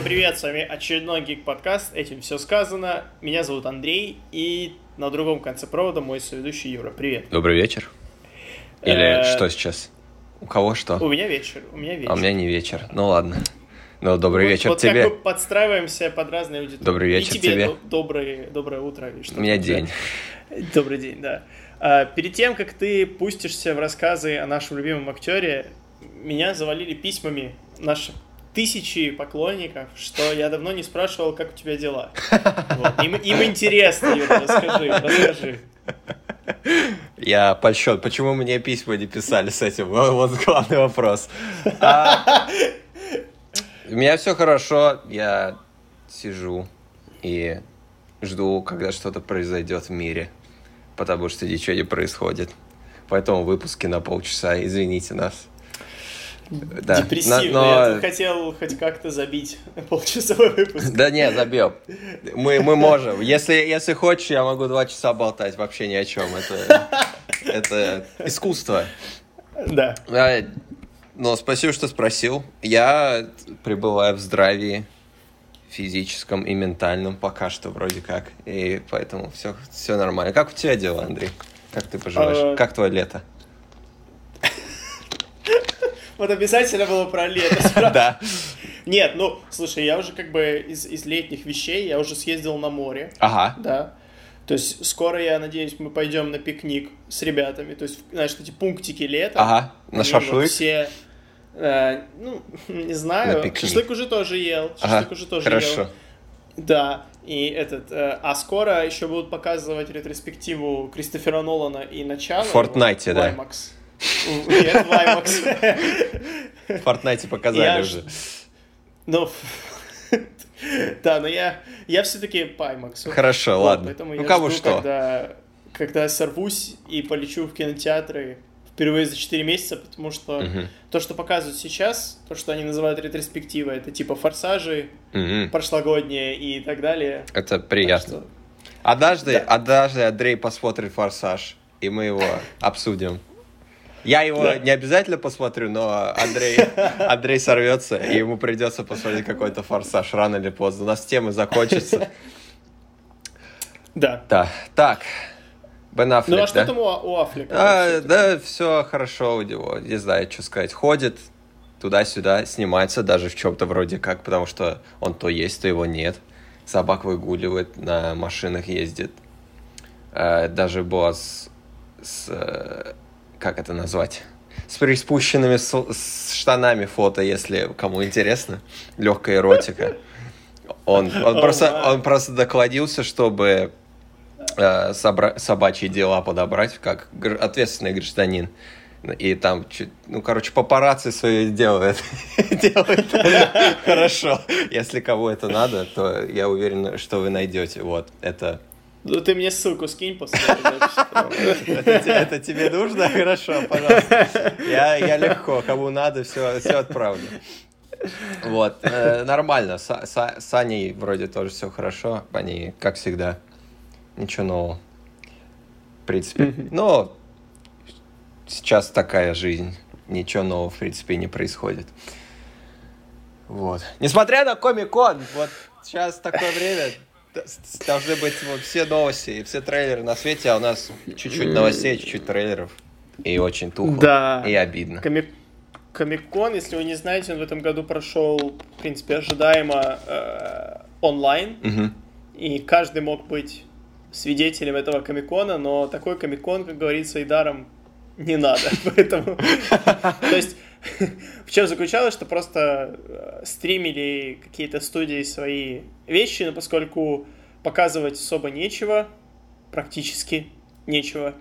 Всем привет, с вами очередной Гик подкаст, этим все сказано. Меня зовут Андрей, и на другом конце провода мой соведущий Юра. Привет. Добрый вечер. Или Э, что сейчас? У кого что? У меня вечер, у меня вечер. А у меня не вечер. Ну ладно. Ну, добрый Вот- вечер вот тебе. как мы подстраиваемся под разные аудитории. Добрый вечер и тебе. тебе. до- добрый, доброе утро. и что У меня день. Добрый день, да. А, перед тем, как ты пустишься в рассказы о нашем любимом актере, меня завалили письмами наши тысячи поклонников, что я давно не спрашивал, как у тебя дела. Вот. Им, им интересно, Юра, расскажи, расскажи. Я польщен. Почему мне письма не писали с этим? Вот вот главный вопрос. А, У меня все хорошо. Я сижу и жду, когда что-то произойдет в мире. Потому что ничего не происходит. Поэтому выпуски на полчаса. Извините нас. Да. Депрессивно. Но- Я тут хотел хоть как-то забить полчасовой выпуск. Да не, забьем. Мы, мы можем. Если, если хочешь, я могу два часа болтать вообще ни о чем. Это, это искусство. Да. А, Но спасибо, что спросил. Я пребываю в здравии физическом и ментальном пока что вроде как. И поэтому все, все нормально. Как у тебя дела, Андрей? Как ты поживаешь? А, Как твое лето? Вот обязательно было про лето. Да. Нет, ну, слушай, я уже как бы из, из летних вещей, я уже съездил на море, Ага. да. То есть скоро, я надеюсь, мы пойдем на пикник с ребятами. То есть, знаешь, эти пунктики лета. Ага. На шашлык? Все, э, ну, не знаю. На пикник. Шашлык уже тоже ел. Ага. Шашлык уже тоже Хорошо. ел. Да, и этот, э, а скоо еще будут показывать ретроспективу Кристофера Нолана и начало. В Фортнайте, да. У- Нет, в IMAX. В Фортнайте показали уже. Ну, да, но я, я все-таки по IMAX. Хорошо, Вот, ладно. Поэтому Ну, я кому жду, что. Когда, когда сорвусь и полечу в кинотеатры впервые за 4 месяца, потому что Мгм. то, что показывают сейчас, то, что они называют ретроспективой, это типа форсажи Мгм. прошлогодние и так далее. Это Так приятно. что- Однажды, Да. однажды Андрей посмотрит «Форсаж», и мы его обсудим. Я его Да. не обязательно посмотрю, но Андрей, Андрей сорвется, и ему придется посмотреть какой-то «Форсаж» рано или поздно. У нас темы закончатся. Да. Да, так, Бен Аффлек, Ну а что да? там у, у Аффлека? А, да, все хорошо у него, не знаю, что сказать. Ходит туда-сюда, снимается даже в чем-то вроде как, потому что он то есть, то его нет. Собак выгуливает, на машинах ездит. Э, даже была с, с, э, как это назвать? С приспущенными с, с штанами фото, если кому интересно. Легкая эротика. Он, он, О, просто, он просто докладился, чтобы э, собра- собачьи дела подобрать, как гр- ответственный гражданин. И там, ну, короче, папарацци свои делают. хорошо. Если кого это надо, то я уверен, что вы найдете. Вот, это... Ну ты мне ссылку скинь после. Это, те- это тебе нужно? Хорошо, пожалуйста. Я, я легко, кому надо, все, все отправлю. Вот, э, нормально. С, Аней вроде тоже все хорошо. Они, как всегда, ничего нового. В принципе. Но сейчас такая жизнь. Ничего нового, в принципе, не происходит. Вот. Несмотря на Комик-кон, вот сейчас такое время, должны быть вот все новости и все трейлеры на свете, а у нас чуть-чуть новостей, чуть-чуть трейлеров. И очень тухло. Да. И обидно. Комик... Комик-кон, если вы не знаете, он в этом году прошел, в принципе, ожидаемо э, онлайн, Мгм. и каждый мог быть свидетелем этого комикона, но такой комикон, как говорится, и даром не надо. Поэтому, то есть, в чем заключалось, что просто э, стримили какие-то студии свои вещи, но поскольку показывать особо нечего, практически нечего,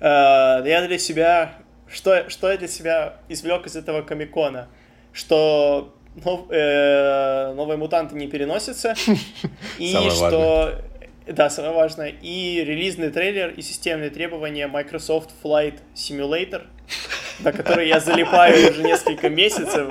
э, я для себя, что, что я для себя извлек из этого комикона? Что нов- э, новые мутанты не переносятся, и Самое что... Да, самое важное. И релизный трейлер, и системные требования Microsoft Flight Simulator, на который я залипаю уже несколько месяцев.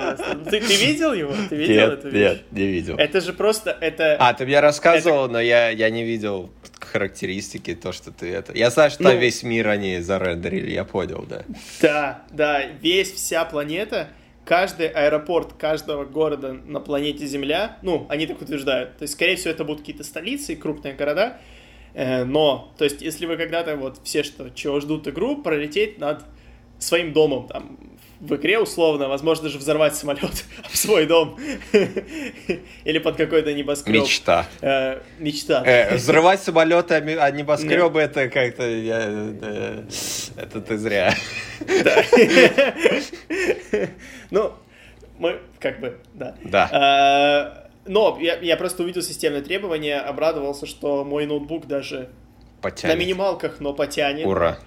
Ты, ты видел его? Ты видел Нет, эту вещь? нет, не видел. Это же просто, это... А, ты мне рассказывал, но я, я не видел. характеристики, то, что ты это... Я знаю, что там Ну. весь мир они зарендерили, я понял, да. Да, да, весь, вся планета, каждый аэропорт каждого города на планете Земля, ну, они так утверждают, то есть, скорее всего, это будут какие-то столицы и крупные города, э, но, то есть, если вы когда-то, вот, все, что, чего ждут игру, пролететь над своим домом, там, в игре условно, возможно, даже взорвать самолет об свой дом или под какой-то небоскреб. Мечта. Э, мечта. Э, взрывать самолеты, а а небоскребы это как-то... э, это ты зря. Да. Ну, мы как бы, да. Да. А, Но я, я просто увидел системное требование, обрадовался, что мой ноутбук даже на Потянет. минималках, но потянет. Ура.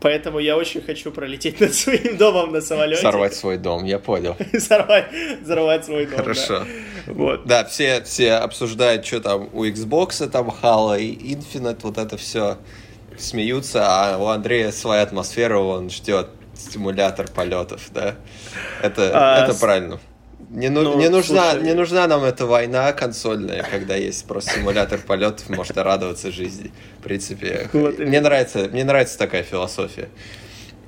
Поэтому я очень хочу пролететь над своим домом на самолете. Сорвать свой дом, я понял. Сорвать, взорвать свой дом. да. Хорошо. Вот. Да, все, все обсуждают, что там у Xbox, там Halo и Infinite, вот это все смеются, а у Андрея своя атмосфера, он ждет стимулятор полетов, да. Это, А, это правильно. Не, ну- Ну, не, нужна, слушай. не нужна нам эта война консольная, когда есть просто симулятор полетов, можно радоваться жизни. В принципе, Вот мне нравится, мне нравится такая философия.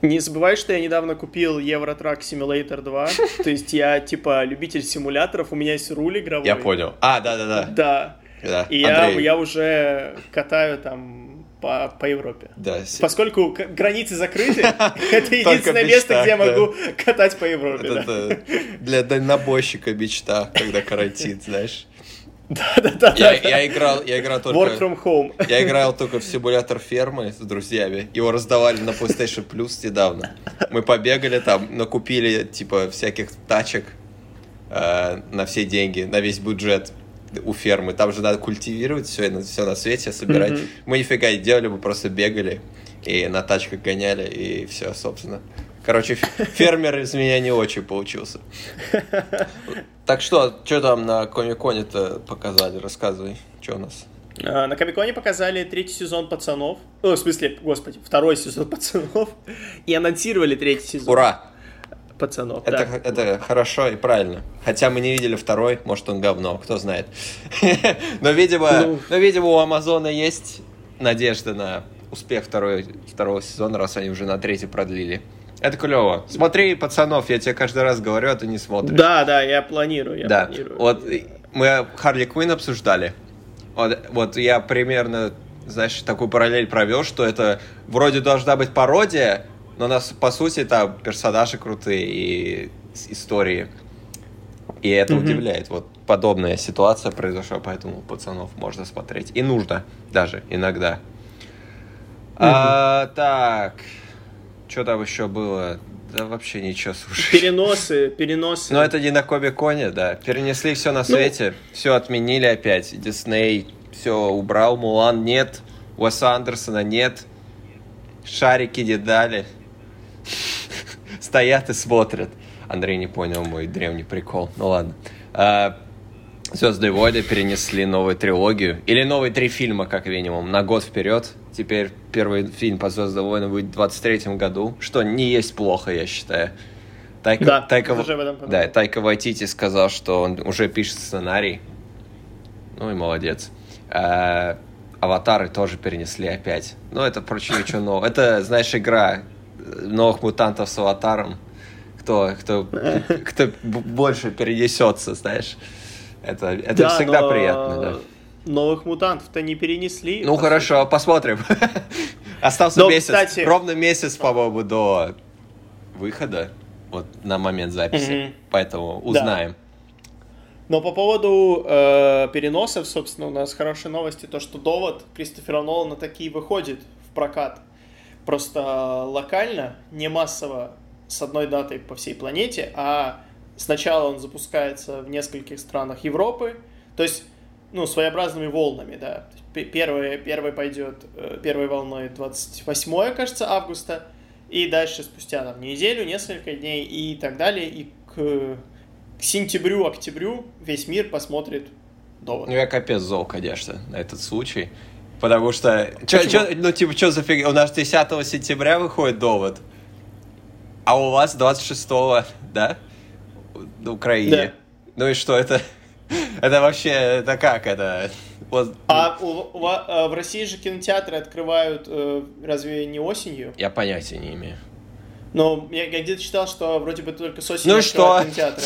Не забывай, что я недавно купил Евротрак Simulator 2. То есть я, типа, любитель симуляторов, у меня есть руль игровой. Я понял. А, да-да-да. Да. Да, И я, я уже катаю там по, по Европе. да, Поскольку границы закрыты, это единственное место, где я да. могу катать по Европе. Да. для дальнобойщика мечта, когда карантин, знаешь. Да-да-да. Я, я играл, я играл Work только... from home. Я играл только в симулятор фермы с друзьями. Его раздавали на PlayStation Plus недавно. Мы побегали там, накупили типа всяких тачек э, на все деньги, на весь бюджет у фермы. Там же надо культивировать все, все на свете, собирать. Мгм. Мы нифига не делали, мы просто бегали и на тачках гоняли, и все, собственно. Короче, фермер из меня не очень получился. Так что, что там на Комиконе-то показали? Рассказывай, что у нас? А, На Комиконе показали третий сезон пацанов. О, в смысле, господи, второй сезон пацанов. И анонсировали третий сезон Ура! Пацанов. Это, да. это хорошо и правильно. Хотя мы не видели второй, может он говно, кто знает. Но, видимо, Ну. но, видимо, у Амазона есть надежда на успех второй, второго сезона, раз они уже на третий продлили. Это клево. Смотри, пацанов, я тебе каждый раз говорю, а ты не смотришь. Да, да, я планирую, я Да, планирую. вот мы Харли Квин обсуждали. Вот, вот я примерно, знаешь, такую параллель провел, что это вроде должна быть пародия, но у нас, по сути, там персонажи крутые и истории. И это Мгм. удивляет. Вот подобная ситуация произошла, поэтому пацанов можно смотреть. И нужно даже иногда. А, так, что там еще было? Да вообще ничего, слушай. Переносы, переносы. Но это не на Коми-Коне, да. Перенесли все на свете, все отменили опять. Дисней все убрал, Мулан нет, Уэса Андерсона нет, шарики не дали. Стоят и смотрят. Андрей не понял мой древний прикол. Ну ладно. Звездные войны перенесли новую трилогию. Или новые три фильма, как минимум, на год вперед. Теперь первый фильм по Звездным войнам будет в 23 году, что не есть плохо, я считаю. Тайка, Да, Тайка, да, Тайка Вайтити сказал, что он уже пишет сценарий. Ну и молодец. А, Аватары тоже перенесли опять. Ну, это, впрочем, ничего нового. Это, знаешь, игра новых мутантов с аватаром. Кто, кто, кто больше перенесется, знаешь. Это, это Да, всегда но приятно, да. Новых мутантов-то не перенесли. Ну по хорошо, посмотрим. Остался Но, месяц. кстати- Ровно месяц, по-моему, до выхода. Вот на момент записи. Мгм. Поэтому узнаем. Но по поводу э, переносов, собственно, у нас хорошие новости. То, что довод Кристофера Нолана такие выходит в прокат. Просто локально, не массово, с одной датой по всей планете, а сначала он запускается в нескольких странах Европы. То есть, ну, своеобразными волнами, да. То есть пе- Первая, первая пойдет, э, первой волной 28, кажется, августа. И дальше спустя там неделю, несколько дней и так далее. И к к сентябрю, октябрю весь мир посмотрит довод. Ну, я капец зол, конечно, на этот случай. Потому что... Чё, чё- ну, типа, что за фигня? У нас 10 сентября выходит довод. А у вас 26 да? На Украине. Да. Ну и что это? Это вообще, это как это? Вот, А у- у ва- а в России же кинотеатры открывают э, разве не осенью? Я понятия не имею. Но я, я где-то читал, что вроде бы только с осени Ну что? кинотеатры.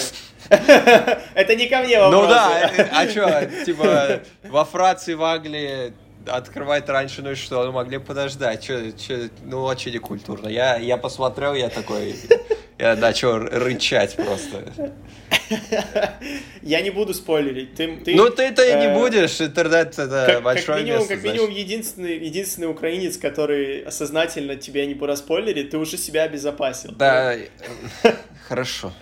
Это не ко мне вопрос. Ну да, а что, типа, во Франции, в Англии открывать раньше, ну и что, ну могли подождать, чё, чё, ну очень некультурно. Я, я посмотрел, я такой, я начал рычать просто. Я не буду спойлерить. Ты, ты, Ну ты-то и не э, будешь, интернет это Как, как большое минимум, место, как минимум значит. единственный, единственный украинец, который сознательно тебя не проспойлерит, ты уже себя обезопасил. Да, э, хорошо.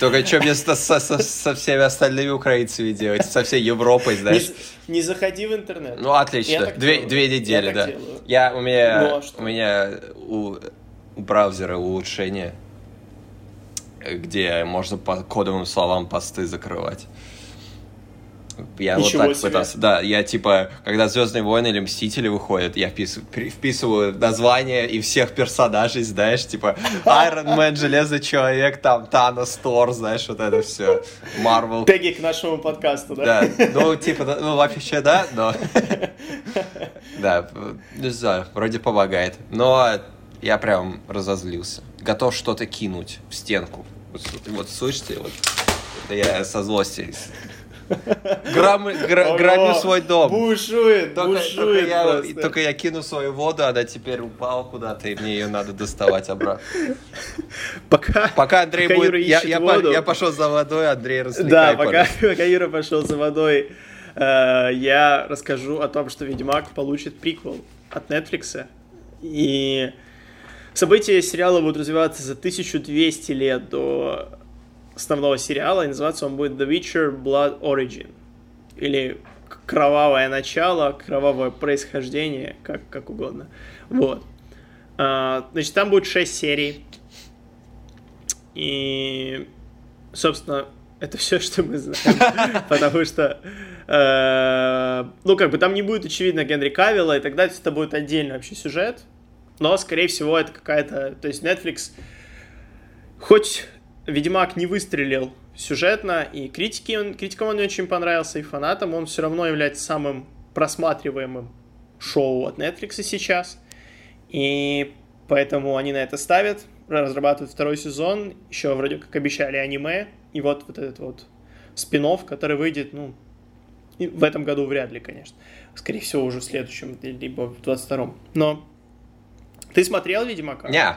Только что мне со, со- со- со всеми остальными украинцами делать, со всей Европой, Не, знаешь? з- не заходи в интернет. Ну, отлично. Я Две, делаю. две Я недели, так да. делаю. Я, у меня, Ну, а у меня у, у браузера улучшение, где можно по кодовым словам посты закрывать. Я Ничего вот так себе. пытался. Да, я типа, когда Звездные войны или Мстители выходят, я впис- вписываю название и всех персонажей, знаешь, типа Iron Man, Железный Человек, там Танос, Тор, знаешь, вот это все. Марвел. Теги к нашему подкасту, да? Да, ну, типа, ну, вообще, да, но... Да, не знаю, вроде помогает. Но я прям разозлился. Готов что-то кинуть в стенку. Вот, вот слышите, вот это я со злости. Граммы, гра- громю свой дом. Бушует, Только, бушует только я, просто. только я кину свою воду, она теперь упала куда-то, и мне ее надо доставать обратно. Пока, Пока Андрей пока будет... Юра Я, ищет я, воду. я пошел за водой, Андрей Да, развлекай, пока, пожалуйста. пока Юра пошел за водой, э, я расскажу о том, что Ведьмак получит приквел от Netflix. И события сериала будут развиваться за 1200 лет до основного сериала, и называться он будет The Witcher Blood Origin. Или кровавое начало, кровавое происхождение, как, как угодно. Вот. А, значит, там будет 6 серий. И, собственно, это все, что мы знаем. Потому что, э, ну, как бы там не будет, очевидно, Генри Кавилла и так далее. Это будет отдельный вообще сюжет. Но, скорее всего, это какая-то... То есть Netflix, хоть Ведьмак не выстрелил сюжетно, и критики, он, критикам он не очень понравился, и фанатам, он все равно является самым просматриваемым шоу от Netflix сейчас. И поэтому они на это ставят, разрабатывают второй сезон, еще вроде как обещали аниме, и вот вот этот вот спин который выйдет, ну, в этом году вряд ли, конечно. Скорее всего, уже в следующем, либо в 22-м. Но ты смотрел Ведьмака? Не,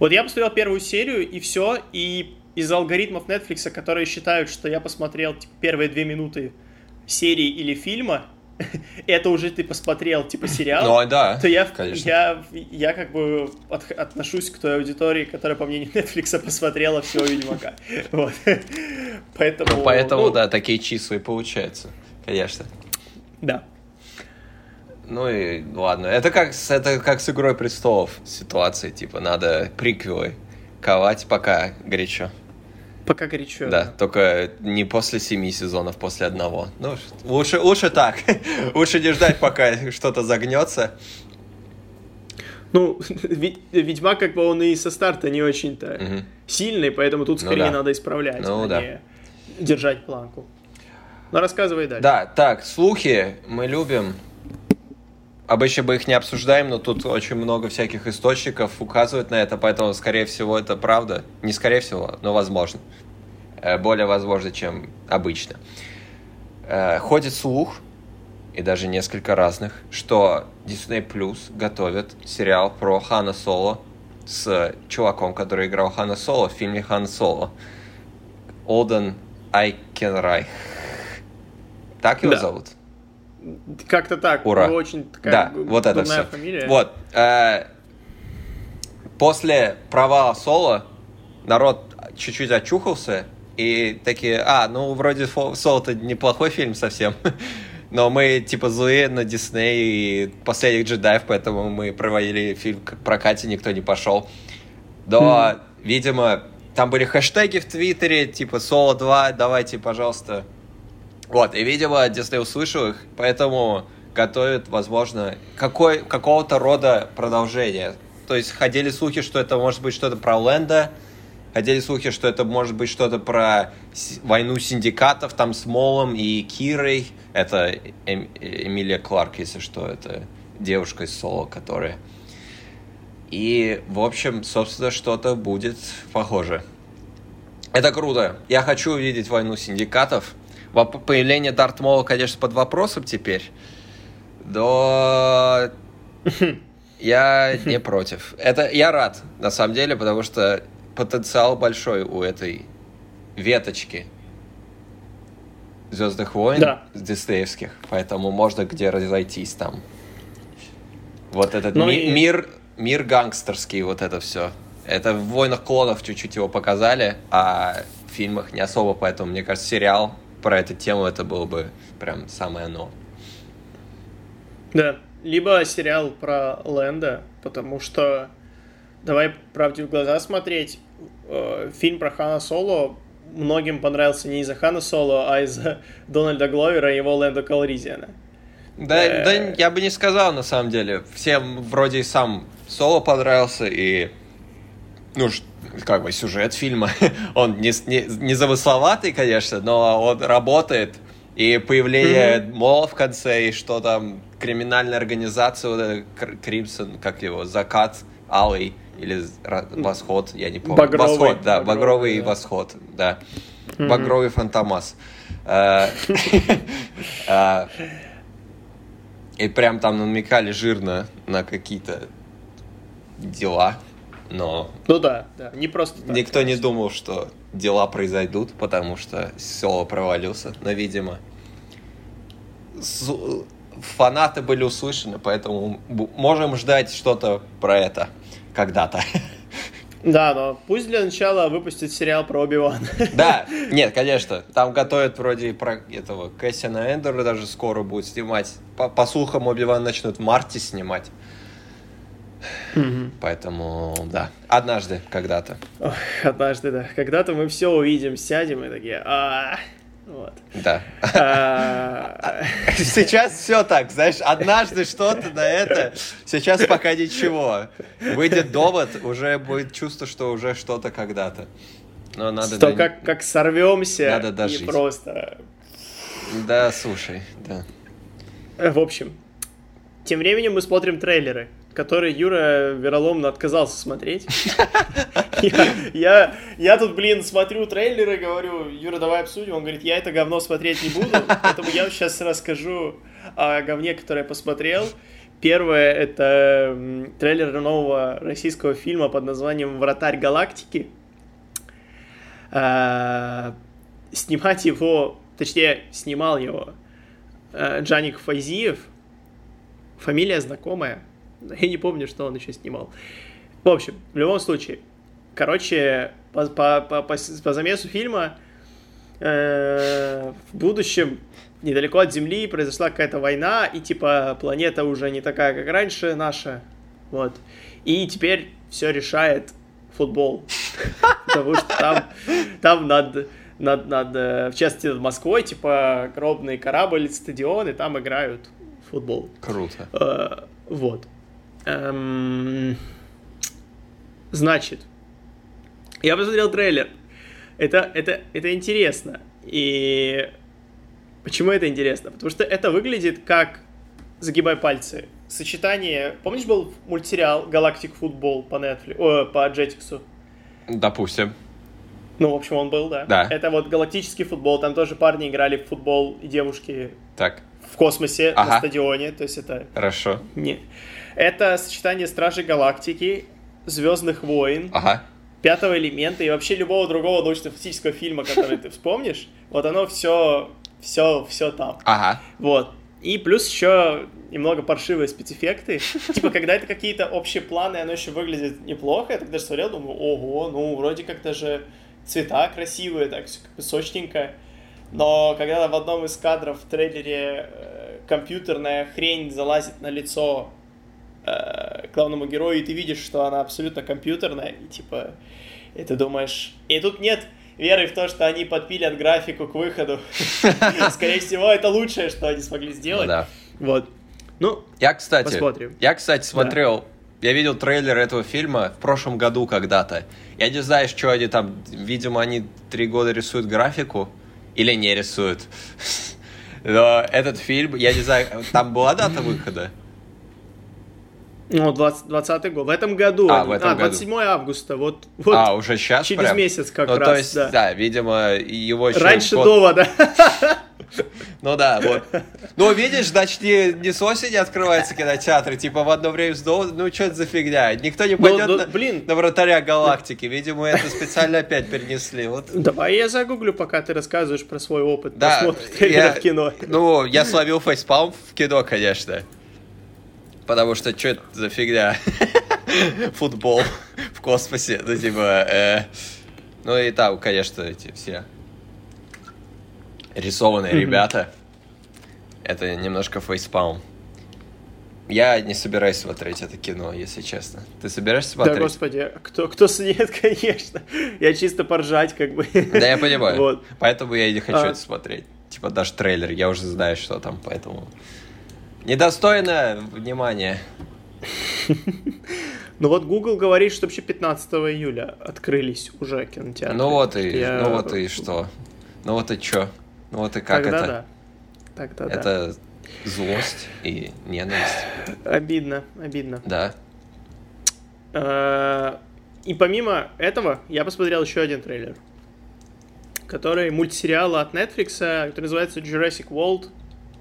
Вот я посмотрел первую серию, и все, и из-за алгоритмов Netflix, которые считают, что я посмотрел типа, первые две минуты серии или фильма, это уже ты посмотрел, типа, сериал, ну да, то я, конечно. я, я как бы от- отношусь к той аудитории, которая, по мнению Netflix, посмотрела всего Ведьмака. Вот. Поэтому... Поэтому, ну, да, такие числа и получаются, конечно. Да. Ну и ладно. Это как, с- это как с Игрой Престолов ситуация, типа, надо приквелы ковать, пока горячо. Пока горячо. Да, только не после семи сезонов, после одного. Ну, лучше, лучше так. лучше не ждать, пока что-то загнется. Ну, Ведь- Ведьмак, как бы он и со старта не очень-то Мгм. сильный, поэтому тут Ну скорее да. надо исправлять, Ну а да. не держать планку. Ну, рассказывай дальше. Да, так, слухи мы любим. Обычно мы их не обсуждаем, но тут очень много всяких источников указывают на это, поэтому, скорее всего, это правда. Не скорее всего, но возможно. Э, Более возможно, чем обычно. Э, Ходит слух, и даже несколько разных, что Disney Plus готовит сериал про Хана Соло с чуваком, который играл Хана Соло в фильме Хан Соло. Олден Айкенрайх. Так его Да. зовут? Как-то так. Ура. ну, Очень такая Да, г- вот это все. фамилия. Вот. э, после провала Соло народ чуть-чуть очухался и такие, а, ну, вроде Соло-то неплохой фильм совсем. Но мы, типа, злые на Дисней и последних джедаев, поэтому мы проводили фильм к прокате, никто не пошел. Но, видимо, там были хэштеги в Твиттере, типа, Соло 2, давайте, пожалуйста, вот, и, видимо, Дисней услышал их, поэтому готовит, возможно, какой, какого-то рода продолжение. То есть ходили слухи, что это может быть что-то про Лэнда, ходили слухи, что это может быть что-то про войну синдикатов там с Молом и Кирой. Это Эм- Эмилия Кларк, если что, это девушка из Соло, которая... И, в общем, собственно, что-то будет похоже. Это круто. Я хочу увидеть войну синдикатов. Появление Дарт Мола, конечно, под вопросом теперь. Но я не против. Это я рад, на самом деле, потому что потенциал большой у этой веточки Звездных войн Да. диснеевских. Поэтому можно где разойтись там. Вот этот Ну ми- и- мир, мир гангстерский, вот это все. Это в «Войнах клонов» чуть-чуть его показали, а в фильмах не особо, поэтому, мне кажется, сериал про эту тему это было бы прям самое оно. Да. Либо сериал про Лэнда, потому что, давай правде в глаза смотреть, э, фильм про Хана Соло многим понравился не из-за Хана Соло, а из-за Дональда Гловера и его Лэнда Калризиана. Да, Э. да, я бы не сказал, на самом деле. Всем вроде и сам Соло понравился, и ну, как бы сюжет фильма, он не, не, не замысловатый, конечно, но он работает. И появление Мола в конце, и что там, криминальная организация, вот Кр- Кримсон, как его, Закат, Алый, или Восход, я не помню. Багровый. Восход, да, Багровый, Багровый да. Восход, да. Багровый Фантомас. Э, э, И прям там намекали жирно на какие-то дела, но Ну да, да, не просто так. никто не думал, что дела произойдут, потому что Соло провалился, но, видимо, фанаты были услышаны, поэтому можем ждать что-то про это когда-то. Да, но пусть для начала выпустят сериал про Оби-Вана. Да, нет, конечно, там готовят вроде про этого Кэссина Эндера даже скоро будет снимать. По, по слухам, Оби-Ван начнут в марте снимать. Поэтому, да, однажды, когда-то. Ох, однажды, да. Когда-то мы все увидим, сядем и такие, а вот. Да. А, Сейчас все так, знаешь, однажды что-то на это, сейчас пока ничего. Выйдет довод, уже будет чувство, что уже что-то когда-то. Но надо... Что как, как сорвемся Надо и дожить. просто... Да, слушай, да. Э, В общем, тем временем мы смотрим трейлеры, которые Юра вероломно отказался смотреть. Я, я, тут, блин, смотрю трейлеры, говорю, Юра, давай обсудим. Он говорит, я это говно смотреть не буду, поэтому я сейчас расскажу о говне, которое я посмотрел. Первое — это трейлер нового российского фильма под названием «Вратарь галактики». А, Снимать его, точнее, снимал его э, Джаник Файзиев. Фамилия знакомая. Я не помню, что он еще снимал. В общем, в любом случае, короче, по, по, по, по по замесу фильма э, в будущем недалеко от Земли произошла какая-то война, и типа планета уже не такая, как раньше наша. Вот. И теперь все решает футбол. Потому что там, там над, над, над, э, в частности, над Москвой, типа, огромный корабль, стадион, и там играют в футбол. Круто. Э, Вот. Эм, Значит, я посмотрел трейлер. Это, это, это интересно. И почему это интересно? Потому что это выглядит как загибай пальцы. Сочетание. Помнишь, был мультсериал Галактик Футбол по Netflix, о, по Jetix? Допустим. Ну, в общем, он был, да. Да. Это вот галактический футбол. Там тоже парни играли в футбол и девушки Так, в космосе на Ага. стадионе. То есть это хорошо. Не. Это сочетание Стражей Галактики, Звездных войн, Ага. Пятого элемента и вообще любого другого научно-фантастического фильма, который ты вспомнишь. Вот оно все, все, все там. Ага. Вот. И плюс еще немного паршивые спецэффекты. Типа, когда это какие-то общие планы, оно еще выглядит неплохо. Я тогда смотрел, думаю, ого, ну, вроде как даже цвета красивые, так все как бы сочненько. Но когда в одном из кадров в трейлере э, компьютерная хрень залазит на лицо э, главному герою, и ты видишь, что она абсолютно компьютерная, и типа, и ты думаешь... И тут нет веры в то, что они подпилят графику к выходу. Скорее всего, это лучшее, что они смогли сделать. да. Вот. Ну, Я, кстати, Посмотрим. я, кстати, смотрел я видел трейлер этого фильма в прошлом году когда-то. Я не знаю, что они там... Видимо, они три года рисуют графику. Или не рисуют. Но этот фильм, я не знаю, там была дата выхода? Ну, 20, 20 год. В этом году. А, в этом а, году. 27 августа. Вот, вот а, уже сейчас через прям? месяц как ну, раз. то есть, да. да. видимо, его еще Раньше год- довода. Ну да, вот. Ну, видишь, значит, не, не с осени открываются кинотеатры, типа в одно время с Доу- ну что это за фигня? Никто не Ну, пойдет ну, на, блин. на вратаря галактики. Видимо, это специально опять перенесли. Вот. Давай я загуглю, пока ты рассказываешь про свой опыт Да, просмотра я- в кино. Ну, я словил фейспалм в кино, конечно. Потому что что это за фигня? Футбол в космосе. Ну, типа... э, Ну, и там, конечно, эти все рисованные ребята. Это немножко фейспалм. Я не собираюсь смотреть это кино, если честно. Ты собираешься Да, смотреть? господи, кто, кто с- нет, конечно. Я чисто поржать, как бы. Да, я понимаю. Вот. Поэтому я и не хочу А. это смотреть. Типа даже трейлер, я уже знаю, что там, поэтому... Недостойно внимания. Ну вот Google говорит, что вообще 15 июля открылись уже кинотеатры. Ну вот и, Я- ну вот и что? Ну вот и чё? Ну вот и как Тогда это? да. Тогда да. Это злость и ненависть. Обидно, обидно. Да. Э, И помимо этого, я посмотрел еще один трейлер, который мультсериала от Netflix, который называется Jurassic World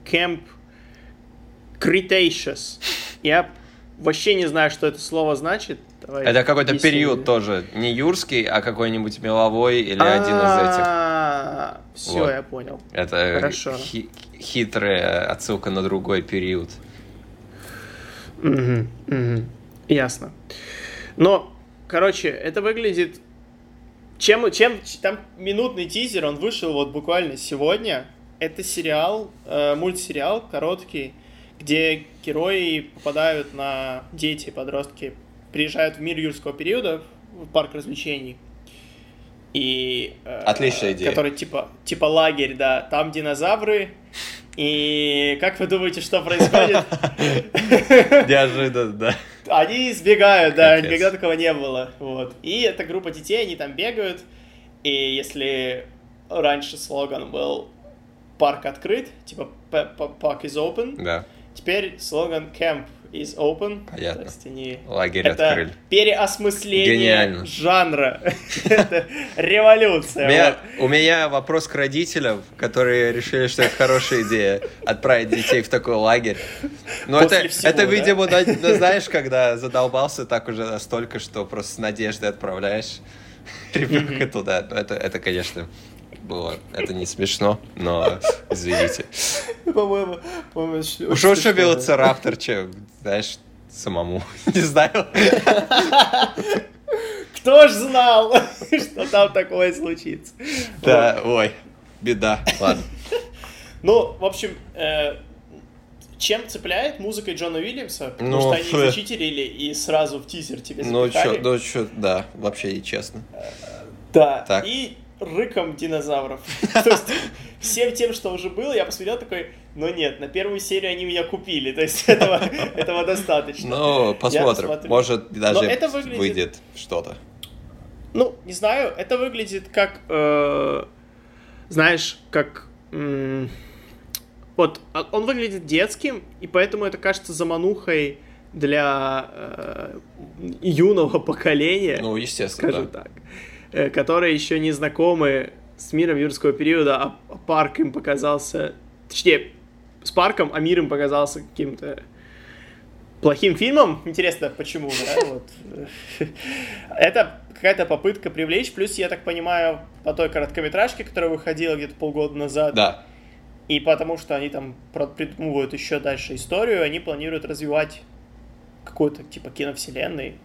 Camp Cretaceous. Я вообще не знаю, что это слово значит. Давай Это какой-то период тоже. Не юрский, а какой-нибудь меловой или один из этих. Все. А, я понял. Это хитрая отсылка на другой период. Ясно. Но, короче, это выглядит... Чем, чем там минутный тизер, он вышел вот буквально сегодня. Это сериал, э, мультсериал короткий, где герои попадают на дети, подростки, приезжают в мир юрского периода, в парк развлечений. И... э, Отличная идея. Который типа, типа лагерь, да. Там динозавры. И как вы думаете, что происходит? Неожиданно, да. Они избегают, да, никогда такого не было. Вот. И эта группа детей, они там бегают. И если раньше слоган был парк открыт, типа «П- п- park is open, Да, теперь слоган camp is open. Понятно. То есть они... лагерь Это открыли. переосмысление Гениально. жанра. Это революция. У меня, вот. у меня вопрос к родителям, которые решили, что это хорошая идея отправить детей в такой лагерь. Но После это, всего, это да? видимо, да, ну, знаешь, когда задолбался так уже настолько, что просто с надеждой отправляешь ребенка туда. Ну, Это, это, конечно, было. Это не смешно, но извините. По-моему, по-моему, ш- Уж лучше велоцираптор, чем, знаешь, самому. Не знаю. Кто ж знал, что там такое случится? Да, ой, беда. Ладно. Ну, в общем, э, чем цепляет музыка Джона Уильямса? Потому Ну, что они фэ. зачитерили и сразу в тизер тебе Ну запихали. чё, ну чё, да, вообще нечестно. Да, Так. и рыком динозавров. То есть всем тем, что уже было, я посмотрел такой, ну нет, на первую серию они меня купили, то есть этого, этого достаточно. Ну, посмотрим. Может, даже выглядит- выйдет что-то. Ну, не знаю, это выглядит как, э, знаешь, как... м, вот, а- он выглядит детским, и поэтому это кажется заманухой для э, юного поколения, Ну, естественно, скажем да. так, э, которые еще не знакомы с миром юрского периода, а парк им показался... Точнее, с парком, а мир им показался каким-то плохим фильмом. Интересно, почему, да? Вот. Это какая-то попытка привлечь. Плюс, я так понимаю, по той короткометражке, которая выходила где-то полгода назад, Да. и потому что они там придумывают еще дальше историю, они планируют развивать какую-то типа киновселенной.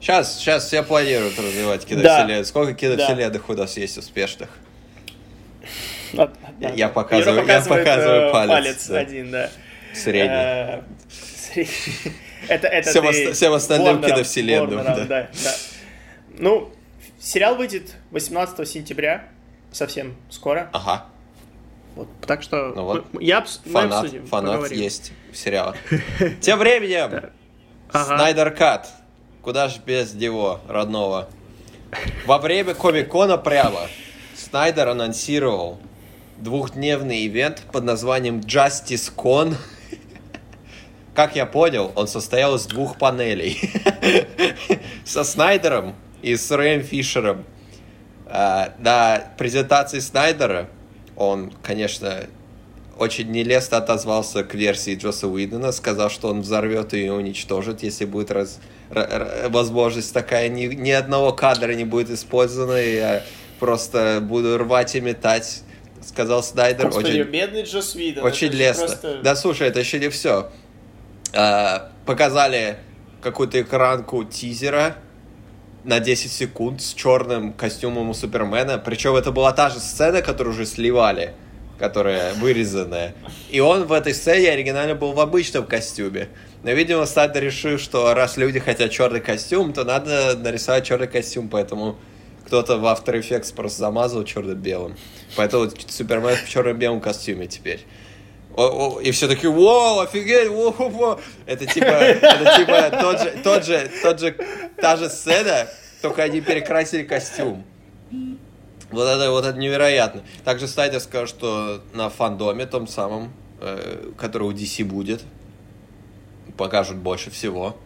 Сейчас, сейчас все планируют развивать киновселенную. Сколько киновселенных у нас есть успешных? А- Я- да, я да. показываю- я показывает, показываю э, палец, да. один, да. Средний. Э, средний. Это, это Всем ты оста- всем остальным Ворнером- киновселенным, да. да, да. Ну, сериал выйдет 18 сентября, совсем скоро. Ага. Вот, так что Ну вот. мы- я обс- мы Фанат, обсудим, фанат поговорим. есть в сериалах. Тем временем, Да. Снайдер Кат. Куда ж без него, родного. Во время Комик-Кона прямо Снайдер анонсировал двухдневный ивент под названием Justice Con. Как я понял, он состоял из двух панелей. Со Снайдером и с Рэем Фишером. А, На презентации Снайдера он, конечно, очень нелестно отозвался к версии Джоса Уидона, сказал, что он взорвет ее и уничтожит, если будет раз, р- возможность такая, ни, ни одного кадра не будет использовано, и я просто буду рвать и метать, сказал Снайдер. Господи, очень, бедный Джос Уидон. очень лестно. просто- Да, слушай, это еще не все. показали какую-то экранку тизера на 10 секунд с черным костюмом у Супермена. Причем это была та же сцена, которую уже сливали, которая вырезанная. И он в этой сцене оригинально был в обычном костюме. Но, видимо, Снайдер решил, что раз люди хотят черный костюм, то надо нарисовать черный костюм, поэтому кто-то в After Effects просто замазал черно-белым. Поэтому Супермен в черно-белом костюме теперь. О- о, И все таки вау, офигеть, во, во, во». Это типа, это типа тот же, тот же, тот же, та же сцена, только они перекрасили костюм. Вот это, вот это невероятно. Также Снайдер сказал, что на фандоме, том самом, э, который у DC будет, покажут больше всего.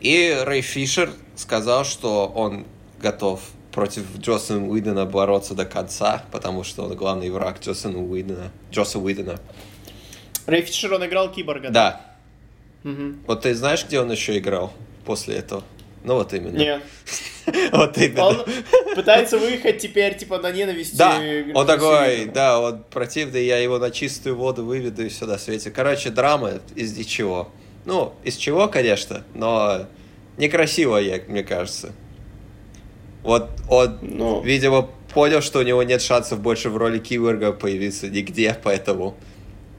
И Рэй Фишер сказал, что он готов против Джосона Уидона бороться до конца, потому что он главный враг Джосона Уидона. Джоса Уидона. Рэй Фишер, он играл Киборга. Да. Мгм. Вот ты знаешь, где он еще играл после этого? Ну вот именно. Нет. Вот именно. Он пытается выехать теперь, типа, на ненависти. Да, к он такой, да, он противный, я его на чистую воду выведу и все на свете. Короче, драма из ничего. Ну, из чего, конечно, но некрасиво, мне кажется. Вот он, Ну. видимо, понял, что у него нет шансов больше в роли Киборга появиться нигде, поэтому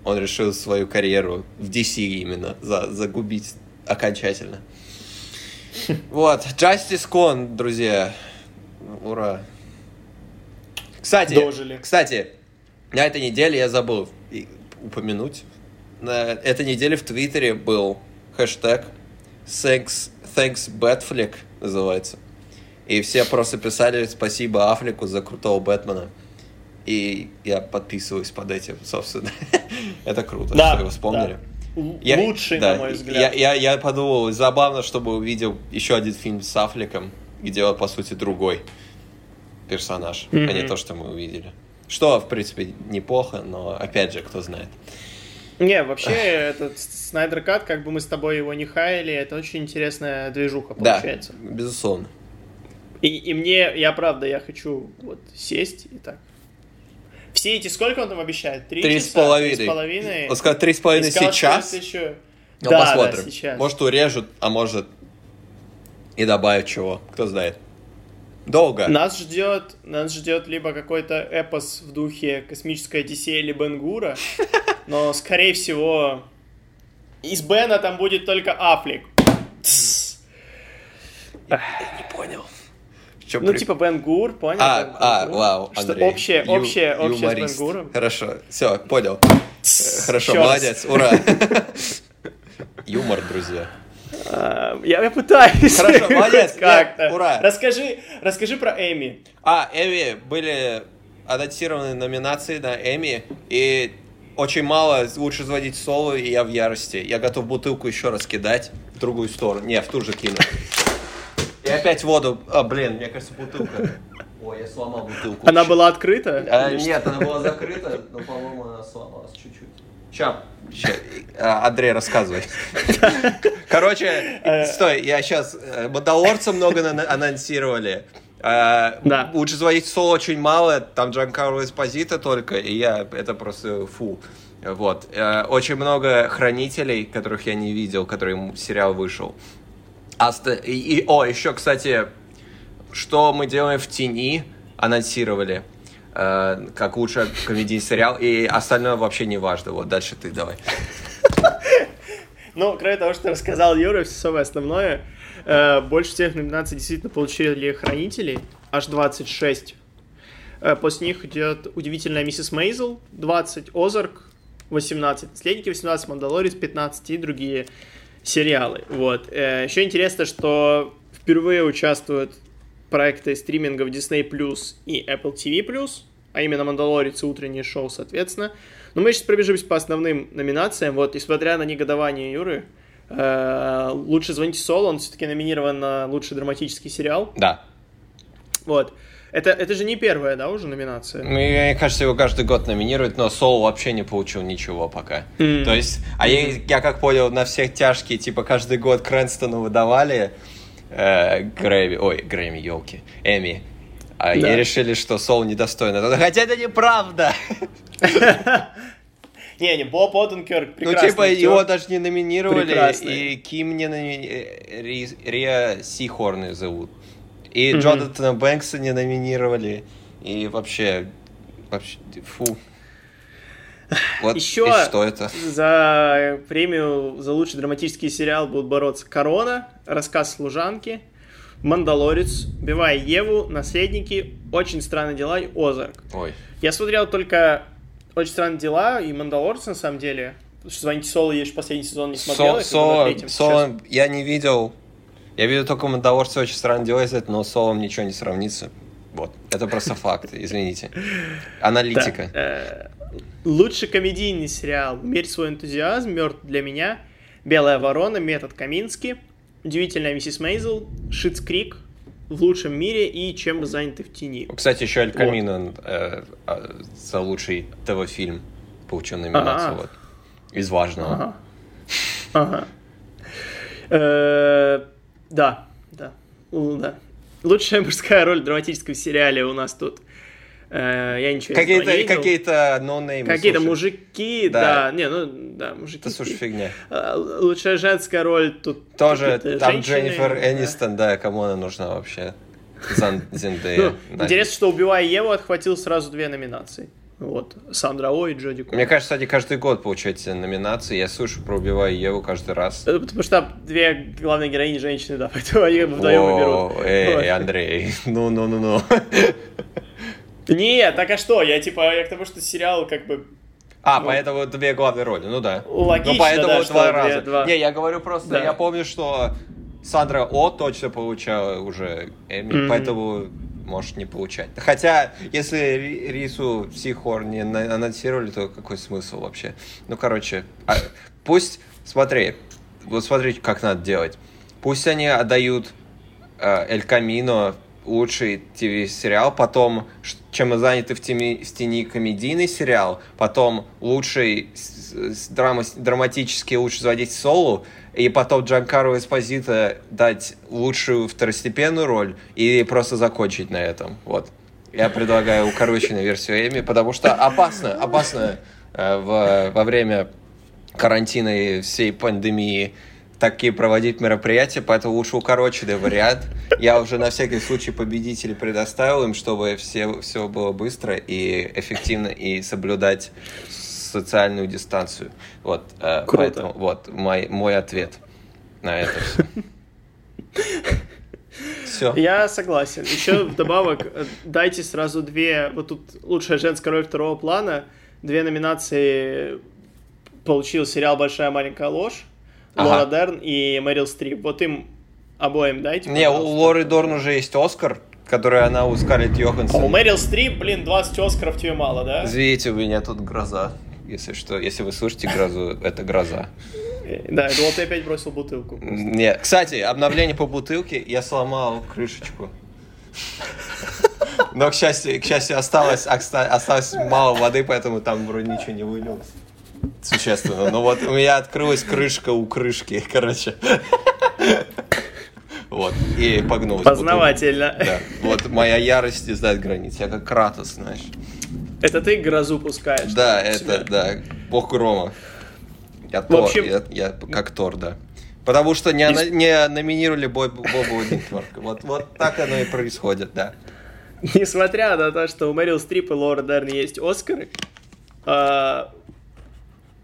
он решил свою карьеру в DC именно за- загубить окончательно. Вот, Justice Con, друзья. Ура. Кстати, Дожили. кстати, на этой неделе я забыл упомянуть. На этой неделе в Твиттере был хэштег Thanks, thanks Batflick называется. И все просто писали спасибо Афлику за крутого Бэтмена. И я подписываюсь под этим, собственно. Это круто, Да, что его вспомнили. да. Я- Лучший, да, на мой Я, взгляд. я, я подумал, забавно, чтобы увидел еще один фильм с Аффлеком, где он, по сути, другой персонаж, а не то, что мы увидели. Что, в принципе, неплохо, но, опять же, кто знает. Не, вообще, этот Снайдер Кат, как бы мы с тобой его не хаяли, это очень интересная движуха получается. Да, безусловно. И, и мне, я правда, я хочу вот сесть и так. Все эти, сколько он там обещает? Три, Три с часа? половиной. Три с половиной? Он сказал, три с половиной сказал, сейчас, еще... но да, посмотрим. да, сейчас. Может, урежут, а может, и добавят чего, кто знает. Долго. Нас ждет, нас ждет либо какой-то эпос в духе космической Одиссея или Бенгура, но, скорее всего, из Бена там будет только Афлик. Не понял. Чём Ну, при- типа Бенгур, понял? А, Бен а, вау, Что Андрей. общее, Ю- общее, общее с юморист. Бенгуром. Хорошо, все, понял. Э, Хорошо, Чёрт. молодец, ура. Юмор, друзья. А, Я, я пытаюсь. Хорошо, молодец, Как-то. ура. Расскажи, расскажи про Эми. А, Эми были анонсированы номинации на Эми, и очень мало, лучше звонить соло, и я в ярости. Я готов бутылку еще раз кидать в другую сторону. Не, в ту же кину. И опять воду. А, блин, мне кажется, бутылка. Ой, я сломал бутылку. Она была открыта? А, нет, она была закрыта, но, по-моему, она сломалась чуть-чуть. Ща, ща, Андрей, рассказывай. Короче, стой, я сейчас... Мандалорца много анонсировали. А, Да. Лучше звонить соло очень мало, там Джанкарло Эспозита только, и я... Это просто фу. Вот. Э, Очень много хранителей, которых я не видел, которые сериал вышел. Аста- И, и- о, еще, кстати, что мы делаем в тени, анонсировали. э, как лучший комедийный сериал, и остальное вообще не важно. Вот дальше ты давай. Ну, кроме того, что рассказал Юра, все самое основное. э, больше всех номинаций действительно получили Хранители, аж 26. Э, после них идет Удивительная Миссис Мейзел, 20, Озарк, 18, Наследники, 18, Мандалорец, 15 и другие сериалы. Вот. Э, Еще интересно, что впервые участвуют проекты стримингов Disney Plus и Apple TV Plus, а именно «Мандалорец» и «Утреннее шоу», соответственно. Но мы сейчас пробежимся по основным номинациям. Вот, несмотря на негодование Юры, э, «Лучше звоните Соло», он все-таки номинирован на лучший драматический сериал. Да. Вот. Это, это же не первая, да, уже номинация? Ну, мне кажется, его каждый год номинируют, но Соло вообще не получил ничего пока. Мгм. То есть, а я, я как понял, на всех тяжкие, типа, каждый год Крэнстону выдавали э, Грэмми, ой, Грэмми, елки, Эми. А Да. и решили, что Сол недостоин. Хотя это неправда. Не, не, Боб Оденкерк Ну, прекрасный типа, актер. его даже не номинировали, Прекрасный. и Ким не номинировали, Риа Сихорн зовут. И Мгм. Джонатана Бэнкса не номинировали, и вообще, вообще, фу. Вот Еще и что это? за премию за лучший драматический сериал будут бороться «Корона», «Рассказ служанки», «Мандалорец», «Бивая Еву», «Наследники», «Очень странные дела» и «Озарк». Ой. Я смотрел только «Очень странные дела» и «Мандалорец» на самом деле. Потому что «Звоните Соло» я еще последний сезон не смотрел. Со- Соло, Соло я не видел. Я видел только Мандалорца очень странно делать это, но с Солом ничего не сравнится. Вот. Это просто факт, извините. Аналитика. Э, лучший комедийный сериал «Умерь свой энтузиазм», «Мертв для меня», «Белая ворона», «Метод Камински», «Удивительная миссис Мейзел», «Шитс Крик», «В лучшем мире» и «Чем мы заняты в тени». Кстати, еще Аль Камино э, а, за лучший ТВ-фильм получил номинацию. Вот. Из важного. Ага. Ага. Э, Да, да. Л- да. Лучшая мужская роль в драматическом сериале у нас тут. Э, Я ничего Какие-то, не какие-то ноунеймы. Какие-то мужики, Да. да. Не, ну, да, мужики. Это, слушай, фигня. А, Лучшая женская роль тут Тоже там женщины, Дженнифер да. Энистон, да, кому она нужна вообще? Зан- Зендея. Ну, интересно, что «Убивая Еву» отхватил сразу две номинации. Вот, Сандра О и Джоди Куин. Мне кажется, кстати, каждый год получаете номинации. Я слышу про «Убиваю Еву» каждый раз. Э, Потому что там две главные героини женщины, да, поэтому они вдвоем и берут. О, Эй, Вот. Андрей, ну-ну-ну-ну. Нет, так а что? Я типа, я к тому, что сериал как бы... А, Ну. поэтому две главные роли, ну да. Логично, ну, поэтому да, два что две- раза. два. Не, я говорю просто, Да. я помню, что Сандра О точно получала уже Эми, Мгм. поэтому может не получать. Хотя, если Ри- Рису Сихор не анонсировали, то какой смысл вообще? Ну, короче, а, пусть, смотри, вот смотри, как надо делать. Пусть они отдают э, Эль Камино лучший ТВ-сериал, потом чем мы заняты в, теми, в тени комедийный сериал, потом лучший драма, драматический лучший заводить соло, и потом Джанкару Эспозита дать лучшую второстепенную роль и просто закончить на этом. Вот. Я предлагаю укороченную версию Эми, потому что опасно, опасно э, в- во время карантина и всей пандемии такие проводить мероприятия, поэтому лучше укороченный вариант. Я уже на всякий случай победителей предоставил им, чтобы все, все было быстро и эффективно, и соблюдать социальную дистанцию. Вот, э, Круто. поэтому вот мой, мой ответ на это все. Все. Я согласен. Еще вдобавок э, дайте сразу две, вот тут лучшая женская роль второго плана, две номинации получил сериал «Большая маленькая ложь», Ага. Лора Дерн и Мэрил Стрип. Вот им обоим дайте, Не, у пожалуйста. Лоры Дорн уже есть Оскар, который она у Скарлетт А у Йоханссон. Мэрил Стрип, блин, 20 Оскаров тебе мало, да? Извините, у меня тут гроза. Если что, если вы слышите грозу, это гроза. Да, я думал, ты опять бросил бутылку. Нет. Кстати, обновление по бутылке, я сломал крышечку. Но, к счастью, к счастью осталось, оста- осталось мало воды, поэтому там вроде ничего не вылилось. Существенно. Но вот у меня открылась крышка у крышки, короче. Вот, и погнулась. бутылка. Познавательно. Да, вот моя ярость не знает границ. Я как Кратос, знаешь. Это ты грозу пускаешь. Да, в себя. это, да, бог грома. Я Тор, общем- я, я как Тор, да. Потому что не, ана- не номинировали Боб, Боба Уиденберга. Вот, вот так оно и происходит, да. Несмотря на то, что у Мэрил Стрип и Лора Дерн есть Оскары, а,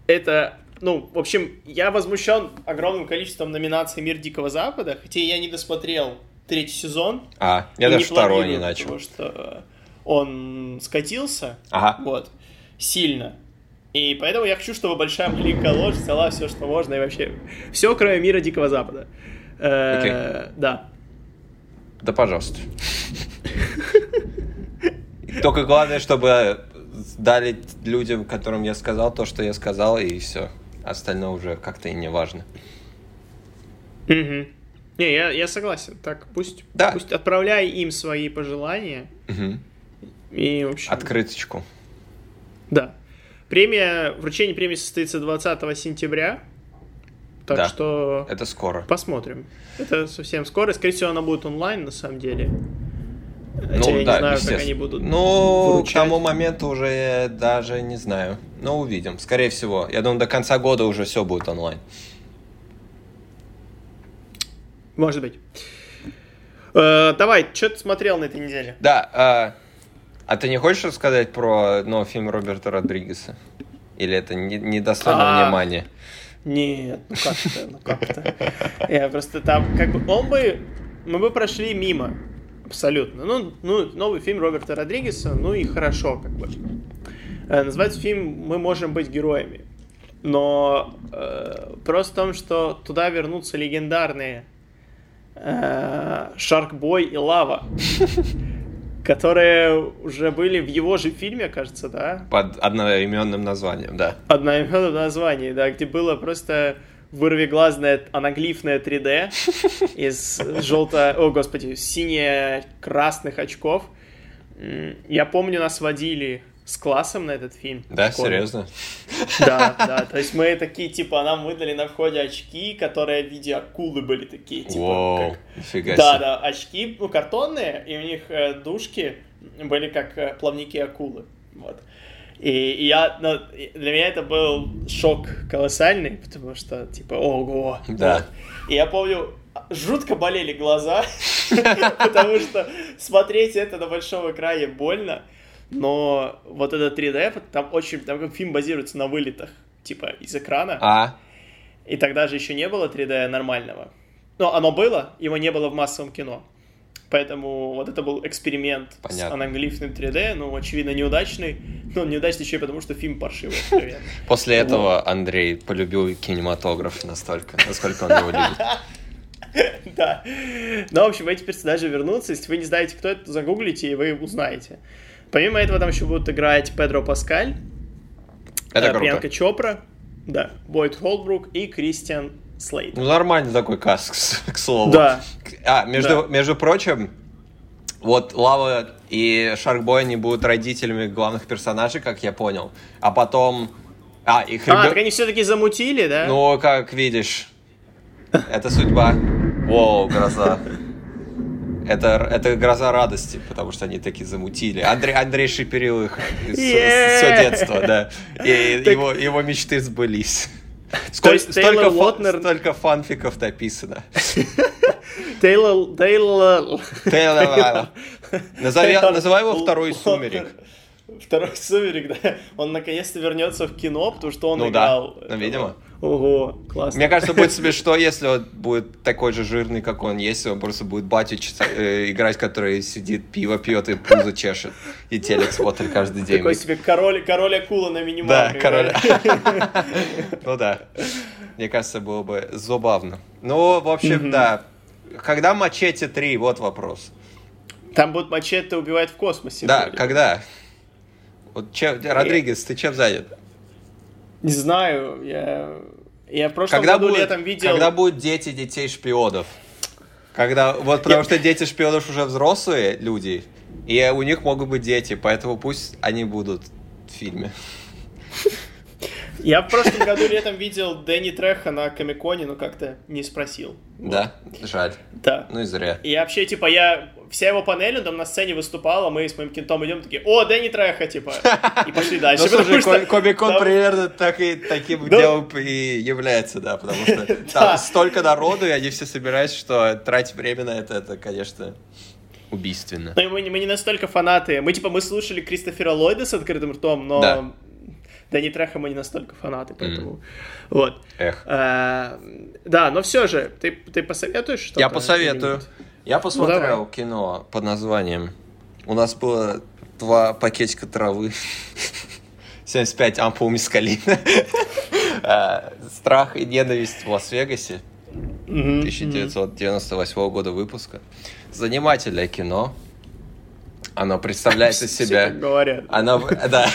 это, ну, в общем, я возмущен огромным количеством номинаций «Мир Дикого Запада», хотя я не досмотрел третий сезон. А, я даже второй планирую, не начал. Потому что он скатился, Ага. вот, сильно. И поэтому я хочу, чтобы большая маленькая ложь взяла все, что можно, и вообще все, кроме мира Дикого Запада. Э, Окей. Да. Да, пожалуйста. Только главное, чтобы дали людям, которым я сказал то, что я сказал, и все. Остальное уже как-то и не важно. Мгм. Не, я, я согласен. Так, пусть, Да. пусть отправляй им свои пожелания. Мгм. И, в общем, Открыточку. да. Премия, вручение премии состоится 20 сентября. Так Да. что Это скоро. посмотрим. Это совсем скоро. Скорее всего, она будет онлайн, на самом деле. Хотя Ну, я да, не знаю, как они будут Ну, вручать. к тому моменту уже даже не знаю. Но увидим. Скорее всего. Я думаю, до конца года уже все будет онлайн. Может быть. Э, давай, что ты смотрел на этой неделе? Да, а, а ты не хочешь рассказать про новый фильм Роберта Родригеса? Или это не- недостойно А. внимания? Нет, ну как это, ну как это. Я просто там, как бы, он бы, мы бы прошли мимо, абсолютно. Ну, ну, новый фильм Роберта Родригеса, ну и хорошо, как бы. Э, Называется фильм «Мы можем быть героями». Но э, просто в том, что туда вернутся легендарные э, Шаркбой и Лава, которые уже были в его же фильме, кажется, да? Под одноименным названием, да. одноименном названии, да, где было просто вырвиглазное анаглифное 3D из желто... О, господи, сине-красных очков. Я помню, нас водили с классом на этот фильм. Да, школе. серьезно? Да, да, то есть мы такие, типа, нам выдали на входе очки, которые в виде акулы были такие, типа, Воу, как- нифига да, себе. да, очки, ну, картонные, и у них э, душки были как э, плавники акулы. Вот. И, и я, ну, для меня это был шок колоссальный, потому что, типа, ого. Да. Вот. И я помню, жутко болели глаза, потому что смотреть это на большом экране больно, но вот это 3D, там очень, там как фильм базируется на вылетах, типа, из экрана. А, И тогда же еще не было 3D нормального. Но оно было, его не было в массовом кино. Поэтому вот это был эксперимент с Понятно. анаглифным 3D, ну, очевидно, неудачный. Ну, неудачный еще и потому, что фильм паршивый, после этого Андрей полюбил кинематограф настолько, насколько он его любит. Да. Ну, в общем, эти персонажи вернутся. Если вы не знаете, кто это, загуглите, и вы узнаете. Помимо этого, там еще будут играть Педро Паскаль, Это э. Приянка Чопра, да, Бойд Холбрук и Кристиан Слейд. Ну, нормальный такой каст, к, к слову. Да. А, между, Да. между прочим, вот Лава и Шаркбой, они будут родителями главных персонажей, как я понял. А потом... А, их А, ребё- так они все-таки замутили, да? Ну, как видишь, это судьба. Воу, гроза. Это, это гроза радости, потому что они такие замутили. Андрей, Андрей шиперил их Yeah! все детство, да. И его, его мечты сбылись. Сколько, есть Тейлор столько, столько фанфиков написано. Тейлор... Тейлор... Тейлор- называй его второй. «Сумерек». Второй сумерек, да. Он наконец-то вернется в кино, потому что он Ну да, играл. ну, видимо. Ого, классно. Мне кажется, будет смешно, если он будет такой же жирный, как он есть, он просто будет батю э, играть, который сидит, пиво пьет и пузо чешет, и телек смотрит каждый день. Такой себе король, король акула на Да, минималках. король. Ну да. Мне кажется, было бы забавно. Ну, в общем, да. Когда Мачете 3? Вот вопрос. Там будут мачете убивать в космосе. Да, когда? Вот чем, Родригес, ты чем занят? Не знаю, я... Я в прошлом Когда году будет, летом видел... когда будут дети детей шпионов? Когда, вот потому что дети шпионов уже взрослые люди, и у них могут быть дети, поэтому пусть они будут в фильме. Я в прошлом году летом видел Дэнни Треха на Комиконе, но как-то не спросил. Вот. Да? Жаль. Да. Ну и зря. И вообще, типа, я... Вся его панель, он там на сцене выступала, мы с моим кентом идем такие, о, Дэнни Треха, типа, и пошли дальше. Ну, слушай, что там- примерно так и, таким Да. делом и является, да, потому что там столько народу, и они все собираются, что тратить время на это, это, конечно, убийственно. Ну, и мы, не- мы не настолько фанаты. Мы, типа, мы слушали Кристофера Ллойда с открытым ртом, но Да. Дэнни Треха мы не настолько фанаты, поэтому... Вот. Эх. Э, Да, но все же, ты, ты посоветуешь что-то? Я посоветую. или? Я посмотрел Ну, кино под названием. У нас было два пакетика травы. 75 ампул мискалина. А, Страх и ненависть в Лас-Вегасе. 1998 года выпуска. Занимательное кино. Оно представляет из себя... говорят. Оно, да,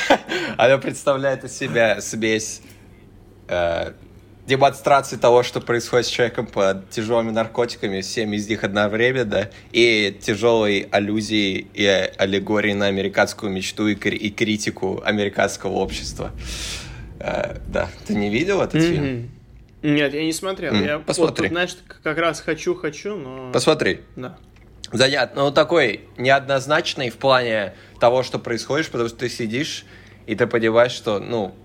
оно представляет из себя смесь э, демонстрации того, что происходит с человеком под тяжелыми наркотиками, всеми из них одновременно, и тяжелой аллюзии и аллегории на американскую мечту и, и критику американского общества. Э, да, ты не видел этот фильм? Мгм. Нет, я не смотрел. М, Я вот посмотри. тут, знаешь, как раз хочу-хочу, но... Посмотри. Да. Занятно. Ну, такой неоднозначный в плане того, что происходит, потому что ты сидишь, и ты понимаешь, что, ну,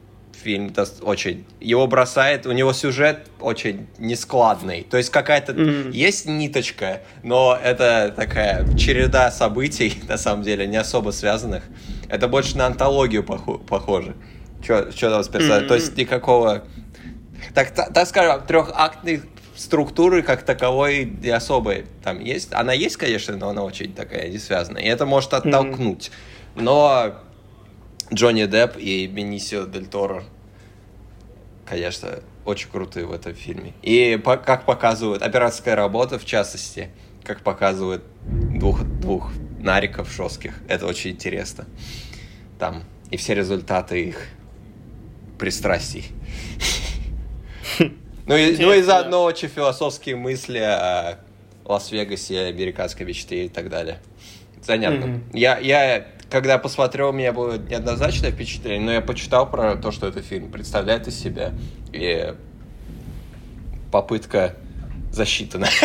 фильм очень... Его бросает, у него сюжет очень нескладный. То есть какая-то... Мгм. Есть ниточка, но это такая череда событий, на самом деле, не особо связанных. Это больше на антологию похо- похоже. Что там с персонажем? То есть никакого... Так, та- так скажем, трехактной структуры как таковой особой там есть. Она есть, конечно, но она очень такая не связанная. И это может оттолкнуть. Но Джонни Депп и Бенисио Дель Торо, конечно, очень крутые в этом фильме. И по- как показывают операторская работа, в частности, как показывают двух, двух нариков жестких, это очень интересно. Там и все результаты их пристрастий. Ну и, ну и заодно очень философские мысли о Лас-Вегасе, американской мечте и так далее. Занятно. Мгм. Я, я, когда посмотрел, у меня было неоднозначное впечатление, но я почитал про то, что этот фильм представляет из себя. И попытка засчитана.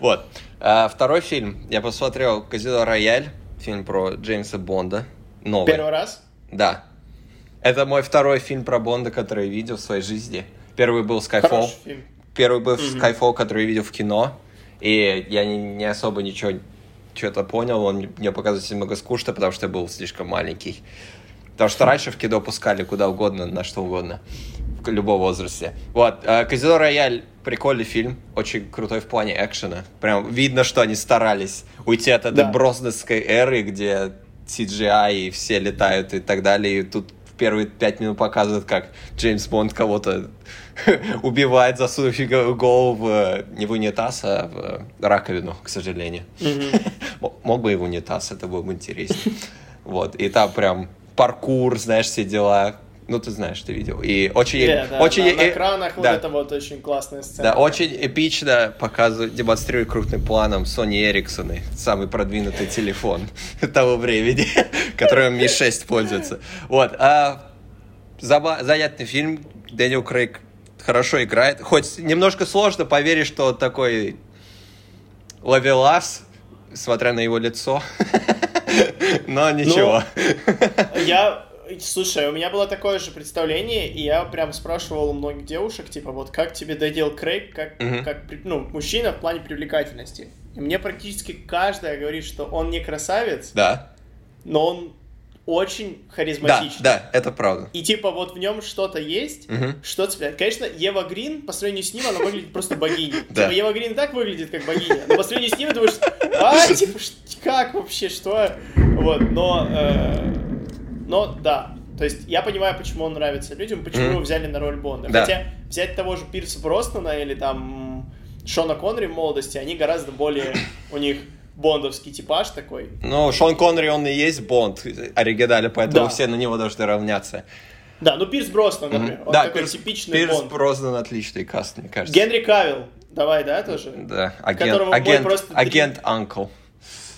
Вот. А Второй фильм. Я посмотрел «Казино Рояль», фильм про Джеймса Бонда. Новый. Первый раз? Да. Это мой второй фильм про Бонда, который я видел в своей жизни. Первый был Skyfall. Первый был. Skyfall, который я видел в кино. И я не, не особо ничего что-то понял. Он мне- показывался немного скучно, потому что я был слишком маленький. Потому что раньше в кино пускали куда угодно, на что угодно. В любом возрасте. Вот. э, Казино Рояль прикольный фильм. Очень крутой в плане экшена. Прям видно, что они старались уйти от этой Да. брознесской эры, где CGI и все летают и так далее. И тут первые пять минут показывают, как Джеймс Бонд кого-то убивает, засунув голову в, э, не в унитаз, а в э, раковину, к сожалению. Мог бы и в унитаз, это было бы интереснее. Вот, и там прям паркур, знаешь, все дела. Ну, ты знаешь, ты видел. И очень... Э, да, очень на, на э, экранах вот да. это вот очень классная сцена. Да, очень эпично показывают, демонстрируют крупным планом Sony Ericsson, самый продвинутый телефон того времени, которым Mi 6 пользуется. Вот. А, заба- занятный фильм. Дэниел Крейг хорошо играет. Хоть немножко сложно поверить, что он такой ловелас, смотря на его лицо. Но ничего. Я, слушай, у меня было такое же представление, и я прям спрашивал у многих девушек, типа, вот как тебе додел Крейг, как, Мгм. как ну, мужчина в плане привлекательности. И мне практически каждая говорит, что он не красавец, Да. но он очень Да, харизматичный. да, это правда. И типа вот в нем что-то есть, Мгм. что цепляет. Конечно, Ева Грин, по сравнению с ним, она выглядит просто богиней. Да. Типа Ева Грин так выглядит как богиня, но по сравнению с ним думаешь, а, типа, как вообще, что? Вот, но, э, но да. То есть я понимаю, почему он нравится людям, почему его взяли на роль Бонда. Да. Хотя взять того же Пирса Броснана или там Шона Коннери в молодости, они гораздо более, у них бондовский типаж такой. Ну, Шон Коннери, он и есть Бонд оригинале, поэтому Да. все на него должны равняться. Да, ну Пирс Броснан, например, он да, такой Пирс, типичный Пирс Бонд. Брознан отличный каст, мне кажется. Генри Кавилл, давай, да, тоже? Да, агент, агент, просто дрим- агент Анкл.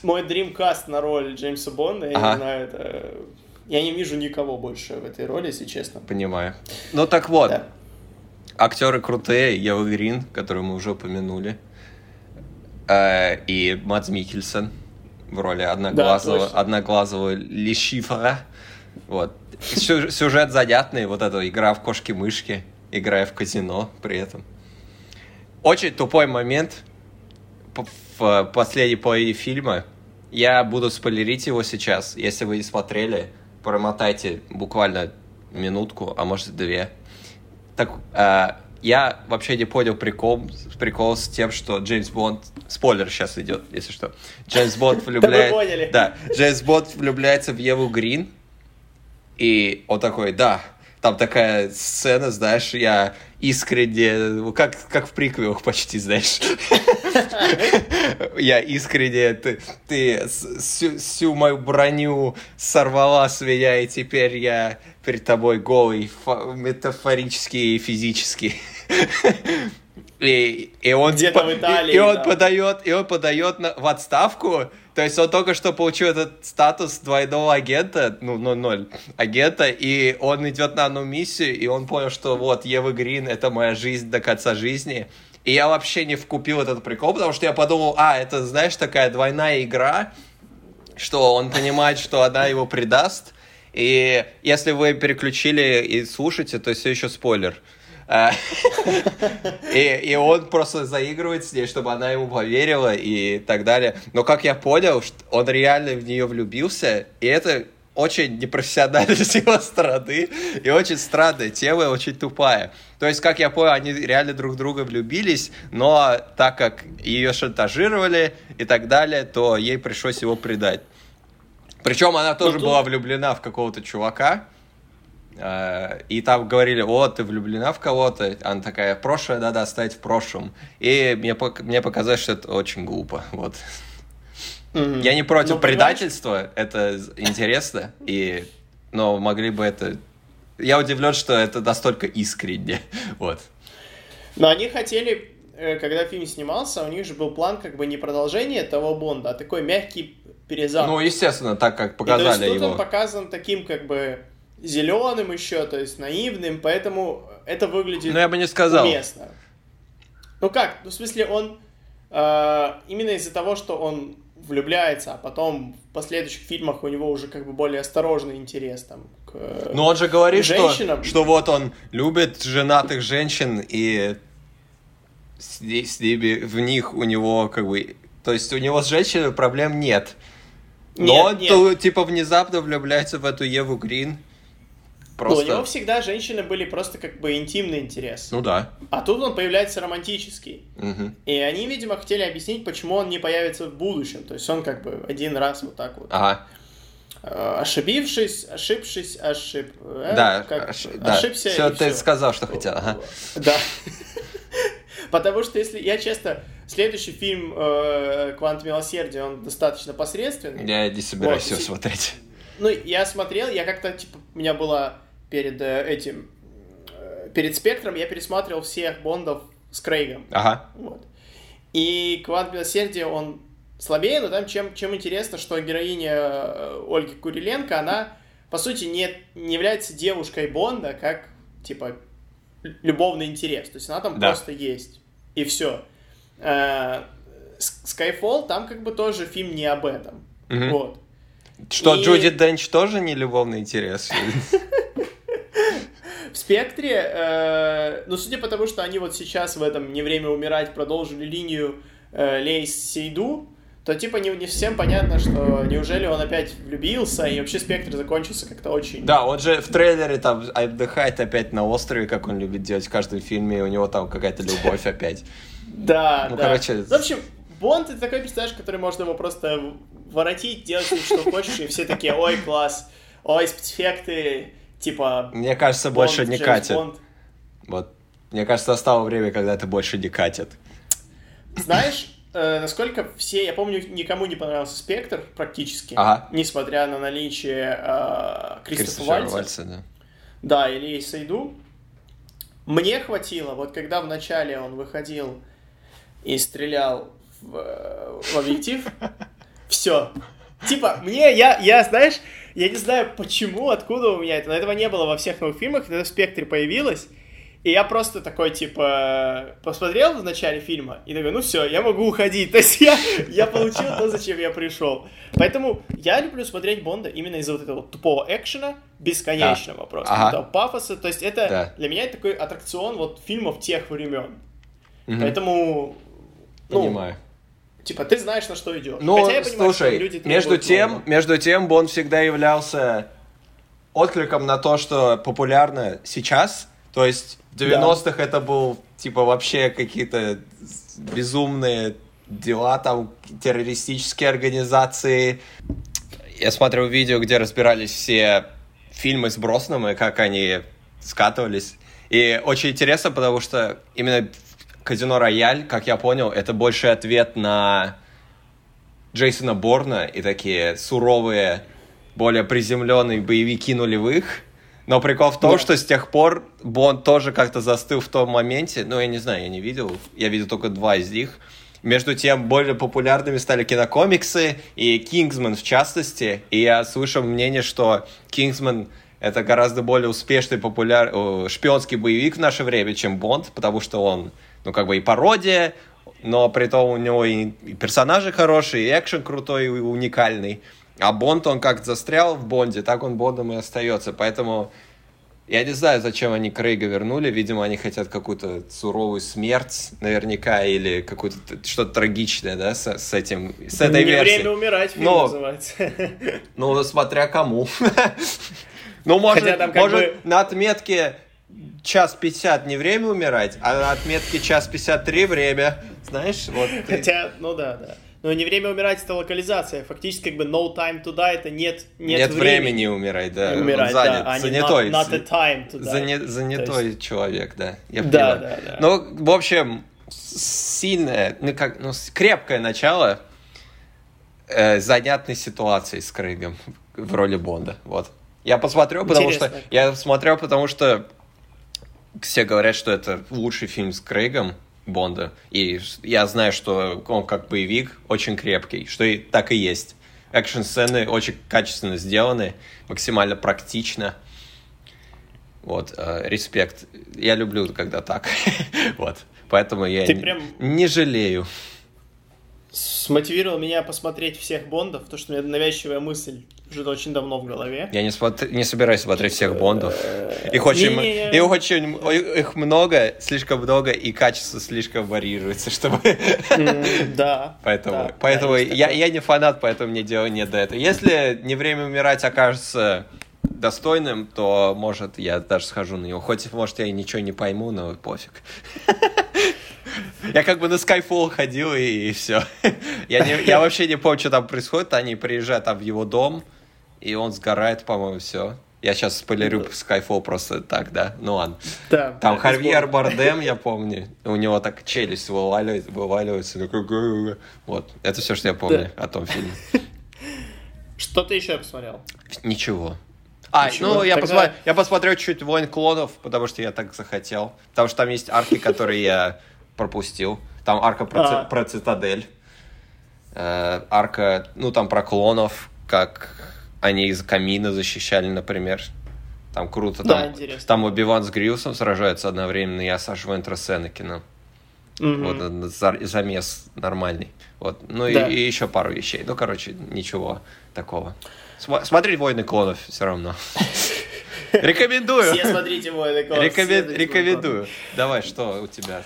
Мой дримкаст на роль Джеймса Бонда, я Ага. не знаю, это... Я не вижу никого больше в этой роли, если честно. Понимаю. Ну так вот, Да. актеры крутые, Ева Грин, которую мы уже упомянули, э, и Мадс Микельсон в роли одноглазого, точно. одноглазого Лишифера. Вот. Сю- Сюжет занятный, вот эта игра в кошки-мышки, играя в казино при этом. Очень тупой момент в последней половине фильма. Я буду спойлерить его сейчас. Если вы не смотрели, промотайте буквально минутку, а может две. Так, э, я вообще не понял прикол, прикол с тем, что Джеймс Бонд... Спойлер сейчас идет, если что. Джеймс Бонд влюбляется... поняли. Да, Джеймс Бонд влюбляется в Еву Грин. И он такой, да, там такая сцена, знаешь, я искренне, как, как в приквелах почти, знаешь. Я искренне, ты, ты всю, всю мою броню сорвала с меня, и теперь я перед тобой голый, метафорически и физически. И, и он, Где-то в Италии, и, и он да. подает, и он подает на, в отставку. То есть он только что получил этот статус двойного агента, ну, 0-0 агента, и он идет на одну миссию, и он понял, что вот Ева Грин — это моя жизнь до конца жизни. И я вообще не вкупил этот прикол, потому что я подумал, а, это, знаешь, такая двойная игра, что он понимает, что она его предаст, и если вы переключили и слушаете, то все еще спойлер. И, и он просто заигрывает с ней, чтобы она ему поверила и так далее. Но как я понял, он реально в нее влюбился, и это очень непрофессионально с его стороны, и очень странная тема, и очень тупая. То есть, как я понял, они реально друг в друга влюбились, но так как ее шантажировали и так далее, то ей пришлось его предать. Причем она тоже тут- была влюблена в какого-то чувака, э, и там говорили, о, ты влюблена в кого-то, она такая, прошлое надо оставить в прошлом. И мне, мне показалось, что это очень глупо, вот. Мгм. Я не против Ну, предательства, это интересно, и, но могли бы это... Я удивлен, что это настолько искренне, вот. Но они хотели, э, когда фильм снимался, у них же был план как бы не продолжение того Бонда, а такой мягкий перезапуск. Ну, естественно, так как И показали то есть тут его. он показан таким как бы зеленым еще, то есть наивным, поэтому это выглядит Ну, я бы не сказал. уместно. Ну как? Ну, в смысле, он э, именно из-за того, что он влюбляется, а потом в последующих фильмах у него уже как бы более осторожный интерес там к... Но он же говорит, что, Женщинам. что вот он любит женатых женщин, и с, с ними, в них у него как бы... То есть у него с женщиной проблем нет. Но Нет, он нет. то, типа внезапно влюбляется в эту Еву Грин. Ну, у Просто... него всегда женщины были просто как бы интимный интерес. Ну да. А тут он появляется романтический. Мгм. И они, видимо, хотели объяснить, почему он не появится в будущем. То есть он как бы один раз вот так вот, Ага. э, ошибившись, ошибшись, ошиб... э, да, как- ошиб- да. ошибся Всё, и ты всё. сказал, что хотел. Ага. Да. Потому что если я честно, следующий фильм э, «Квант милосердия», он достаточно посредственный. Я не собираюсь Вот. его смотреть. Ну, я смотрел, я как-то, типа, у меня было перед э, этим, э, перед «Спектром» я пересматривал всех Бондов с Крейгом. Ага. Вот. И «Квант милосердия», он слабее, но там чем, чем интересно, что героиня э, Ольги Куриленко, она, по сути, не, не является девушкой Бонда, как, типа, любовный интерес. То есть она там Да. просто есть. И все. Skyfall, там как бы тоже фильм не об этом. Мгм. Вот. Что, И- Джуди Денч тоже не любовный интерес? Спектре, э, ну, судя по тому, что они вот сейчас в этом «Не время умирать» продолжили линию э, Леи Сейду, то типа не, не всем понятно, что неужели он опять влюбился, и вообще спектр закончился как-то очень... Да, он же в трейлере там отдыхает опять на острове, как он любит делать в каждом фильме, и у него там какая-то любовь опять. Да, Ну, да. короче, В общем, Бонд это такой персонаж, который можно его просто воротить, делать что хочешь, и все такие, ой, класс, ой, спецэффекты, типа... Мне кажется, Бонд, больше не Джеймс катит. Бонд. Вот. Мне кажется, настало время, когда это больше не катит. Знаешь, э, насколько все, я помню, никому не понравился Спектр практически, Ага. несмотря на наличие э, Кристофа Вальца, Вальца, да. да, или Сейду. Мне хватило, вот когда вначале он выходил и стрелял в, э, в объектив, все. Типа, мне, я, я, знаешь, я не знаю почему, откуда у меня это, но этого не было во всех новых фильмах, это в Спектре появилось, и я просто такой, типа, посмотрел в начале фильма и такой, ну все, я могу уходить. То есть я, я получил то, зачем я пришел. Поэтому я люблю смотреть Бонда именно из-за вот этого тупого экшена, бесконечного просто, Ага. этого пафоса. То есть это Да. для меня это такой аттракцион вот фильмов тех времен. Мгм. Поэтому, ну, Понимаю. Типа, ты знаешь, на что идешь. Ну, Хотя я понимаю, что слушай, люди между тем, нового. между тем, Бонд всегда являлся откликом на то, что популярно сейчас. То есть в 90-х это был, типа, вообще какие-то безумные дела, там, террористические организации. Я смотрел видео, где разбирались все фильмы с Бросном и как они скатывались. И очень интересно, потому что именно Казино Рояль, как я понял, это больше ответ на Джейсона Борна и такие суровые, более приземленные боевики нулевых. Но прикол в том, Да. что с тех пор Бонд тоже как-то застыл в том моменте. Ну, я не знаю, я не видел. Я видел только два из них. Между тем, более популярными стали кинокомиксы и Кингсман в частности. И я слышал мнение, что Кингсман это гораздо более успешный популяр... шпионский боевик в наше время, чем Бонд, потому что он, ну, как бы и пародия, но при том у него и, и персонажи хорошие, и экшен крутой, и уникальный. А Бонд, он как застрял в Бонде, так он Бондом и остается. Поэтому я не знаю, зачем они Крейга вернули. Видимо, они хотят какую-то суровую смерть наверняка, или какую-то что-то трагичное, да, с, с этим, с этой Не версией. время умирать, фильм Но- называется. Ну, смотря кому. Ну, может, может на отметке час 50 не время умирать, а на отметке час 53 время. Знаешь, вот. ты- Хотя, ну да, да. Но не время умирать это локализация. Фактически, как бы no time to die это нет, нет, Нет, времени умирать, да. Он умирать, занят, да, а занятой. not, not time to die. То занятой есть- человек, да. Я Да, понимаю. да, да. Ну, в общем, сильное, ну как, ну, крепкое начало э, занятной ситуации с Крейгом в роли Бонда. Вот. Я посмотрю, потому что Интересно. я смотрел, потому что все говорят, что это лучший фильм с Крейгом Бонда. И я знаю, что он как боевик очень крепкий, что и так и есть. Экшн-сцены очень качественно сделаны, максимально практично. Вот, э, респект. Я люблю, когда так. вот. Поэтому я Ты не, прям- не жалею. Смотивировал меня посмотреть всех Бондов, потому что у меня навязчивая мысль уже очень давно в голове. Я не, смотр- не собираюсь смотреть всех Бондов. Их очень, их очень их много, слишком много, и качество слишком варьируется, чтобы... Да. Поэтому, да, поэтому да, я, я не фанат, поэтому мне дела нет до этого. Если не время умирать окажется достойным, то, может, я даже схожу на него. Хоть, может, я и ничего не пойму, но пофиг. Я как бы на Skyfall ходил и, все. Я, не, я вообще не помню, что там происходит. Они приезжают там в его дом, и он сгорает, по-моему, все. Я сейчас спойлерю Skyfall просто так, да? Ну ладно. Да, Там да, Харвьер. Бардем, я помню, у него так челюсть вываливается, вываливается. такой. Вот, это все, что я помню о том фильме. Что ты еще посмотрел? Ничего. А, Ничего. ну, я, Тогда- посма- я посмотрел чуть «Войн клонов», потому что я так захотел. Потому что там есть арки, которые я пропустил. Там арка про, А. про цитадель. Э, арка, ну, там про клонов, как они из камина защищали, например. Там круто. Да, Там, интересно. там Оби-Ван с Грилсом сражаются одновременно, и Асаш Вентра с Энакином. Мгм. Вот э, за- замес нормальный. Вот. Ну Да. и, и еще пару вещей. Ну, короче, ничего такого. Сма- смотреть войны клонов все равно. Рекомендую. Все смотрите смотрите мой Рекомендую. Давай, что у тебя?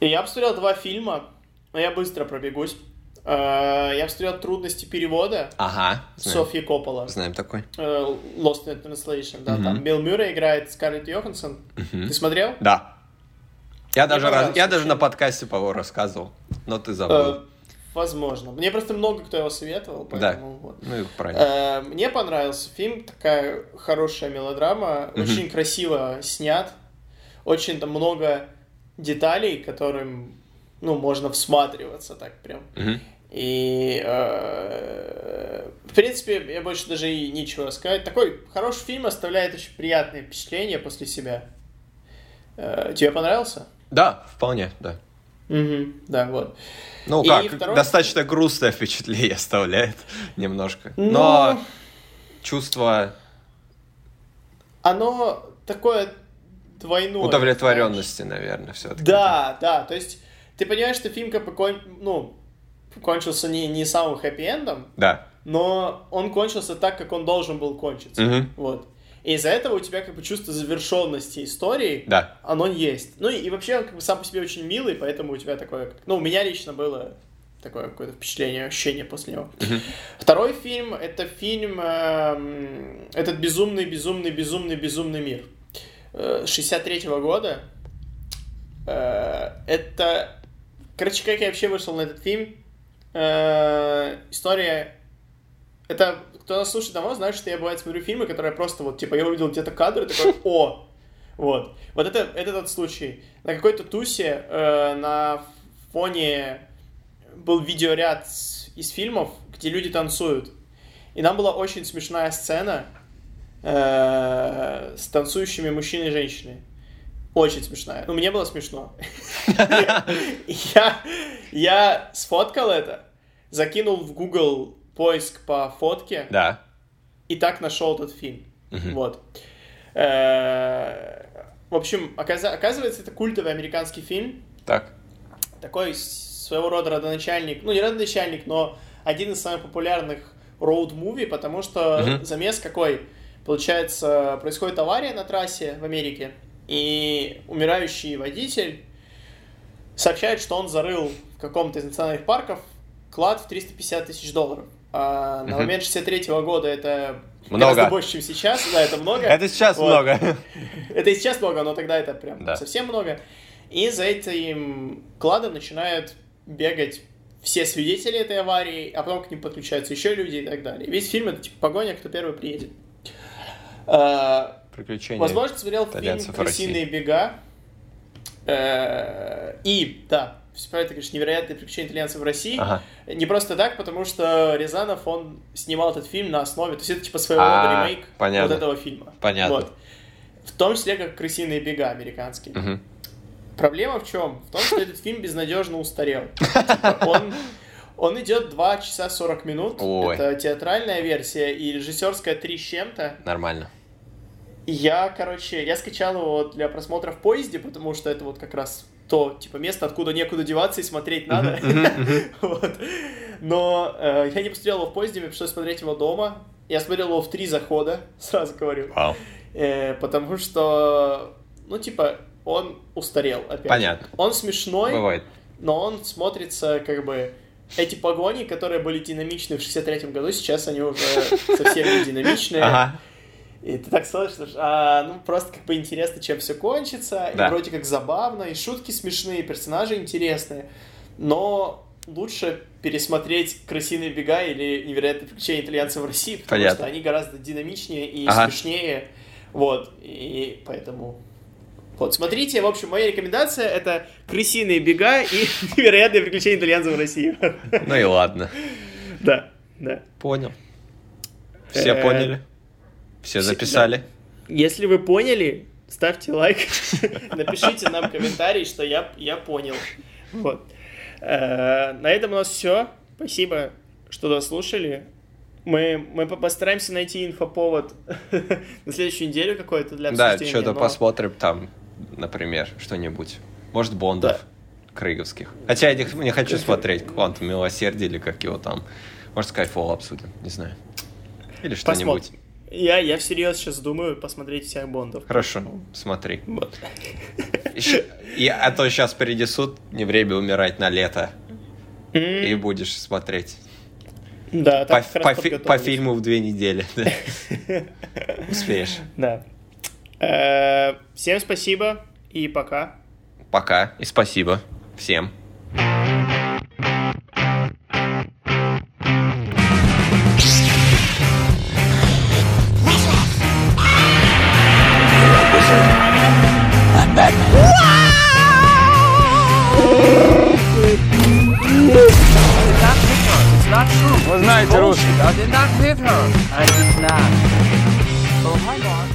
Я посмотрел два фильма, но я быстро пробегусь. Э, Я посмотрел «Трудности перевода» Ага. Знаем, Софьи Коппола. знаем такой. Э, Lost in Translation, да, Мгм. там Билл Мюррей играет Скарлетт Йоханссон. Мгм. Ты смотрел? Да. Я даже, раз- я даже на подкасте по его рассказывал, но ты Э, забыл. Возможно. Мне просто много кто его советовал, Да. поэтому вот. Ну и правильно. Э, Мне понравился фильм, такая хорошая мелодрама, Мгм. очень красиво снят, очень там много деталей, которым, ну, можно всматриваться так прям. Мгм. И, э, в принципе, я больше даже и нечего сказать. Такой хороший фильм оставляет очень приятное впечатление после себя. Э, Тебе понравился? Да, вполне, да. Мгм, да, вот. Ну И как, второй- достаточно грустное впечатление оставляет немножко. Ну, Но чувство Оно такое двойное. удовлетворенности, наверное, все-таки. Да, да, то есть ты понимаешь, что фильм как бы ну, кончился не, не самым хэппи-эндом, Да. но он кончился так, как он должен был кончиться. Мгм. Вот. И из-за этого у тебя как бы чувство завершенности истории, Да. оно есть. Ну и, и вообще он как бы сам по себе очень милый, поэтому у тебя такое, ну у меня лично было такое какое-то впечатление, ощущение после него. Второй фильм это фильм эм, этот безумный, безумный, безумный, безумный мир э, 63-го года. Э, это, короче, как я вообще вышел на этот фильм? Э, история это кто нас слушает давно, знает, что я бывает смотрю фильмы, которые просто вот, типа, я увидел где-то кадр и такой, о, вот. Вот это, это тот случай. На какой-то тусе э, на фоне был видеоряд из фильмов, где люди танцуют. И нам была очень смешная сцена э, с танцующими мужчиной и женщиной. Очень смешная. Ну, мне было смешно. Я, я сфоткал это, закинул в Google поиск по фотке, Да. и так нашел этот фильм. Вот. Э, В общем, оказывается, это культовый американский фильм. Так. Такой своего рода родоначальник. Ну, не родоначальник, но один из самых популярных роуд-муви, потому что замес какой? Получается, происходит авария на трассе в Америке, и умирающий водитель сообщает, что он зарыл в каком-то из национальных парков клад в 350 тысяч долларов. А на момент 63 года это Много. гораздо больше, чем сейчас. Да, это много. Это сейчас Вот. много. Это и сейчас много, но тогда это прям Да. совсем много. И за этим кладом начинают бегать все свидетели этой аварии, а потом к ним подключаются еще люди и так далее. Весь фильм это типа погоня, кто первый приедет. А, Приключения. Возможно, смотрел фильм «Крысиные бега». Э, И, да, это, конечно, невероятные приключения итальянцев в России. Ага. Не просто так, потому что Рязанов, он снимал этот фильм на основе, то есть это типа своего рода А, ремейк понятно. вот этого фильма. Понятно. Вот. В том числе, как «Крысиные бега» американские. Мгм. Проблема в чем? В том, что этот фильм безнадежно устарел. Типа, Он, он идет 2 часа 40 минут. Ой. Это театральная версия и режиссерская 3 с чем-то. Нормально. Я, короче, я скачал его для просмотра в поезде, потому что это вот как раз то, типа, место, откуда некуда деваться и смотреть надо. Вот. Но э, я не посмотрел его в поезде, мне пришлось смотреть его дома. Я смотрел его в три захода, сразу говорю. Э, потому что, ну, типа, он устарел опять. Понятно. Он смешной, Бывает. но он смотрится как бы... Эти погони, которые были динамичны в 63-м году, сейчас они уже совсем не динамичные. Ага. И ты так слышишь, а, ну просто как бы интересно, чем все кончится, Да. и вроде как забавно, и шутки смешные, и персонажи интересные, но лучше пересмотреть «Крысиные бега» или «Невероятные приключения итальянцев в России», потому Понятно. что они гораздо динамичнее и Ага. смешнее, вот, и поэтому... Вот, смотрите, в общем, моя рекомендация — это «Крысиные бега» и «Невероятные приключения итальянцев в России». Ну и ладно. Да, да. Понял. Все Э, поняли? Все записали? Если вы поняли, ставьте лайк, напишите нам комментарий, что я, я понял. Вот. Э, На этом у нас все. Спасибо, что дослушали. Мы, мы по- постараемся найти инфоповод на следующую неделю какой-то для Да, обсуждения. что-то но- посмотрим там, например, что-нибудь. Может, Бондов Крыговских. Хотя я не, не хочу смотреть Квантум Милосердия или как его там. Может, Skyfall обсудим, не знаю. Или что-нибудь. Я, я всерьез сейчас думаю посмотреть всех Бондов. Хорошо, смотри. Вот. И- а то сейчас впереди суд, не время умирать на лето. И М, будешь смотреть. Да, По, по фи- по фильму в две недели. Успеешь. Да. Э, Всем спасибо и пока. Пока и спасибо всем. I did not hit her. I did not. Oh, my God.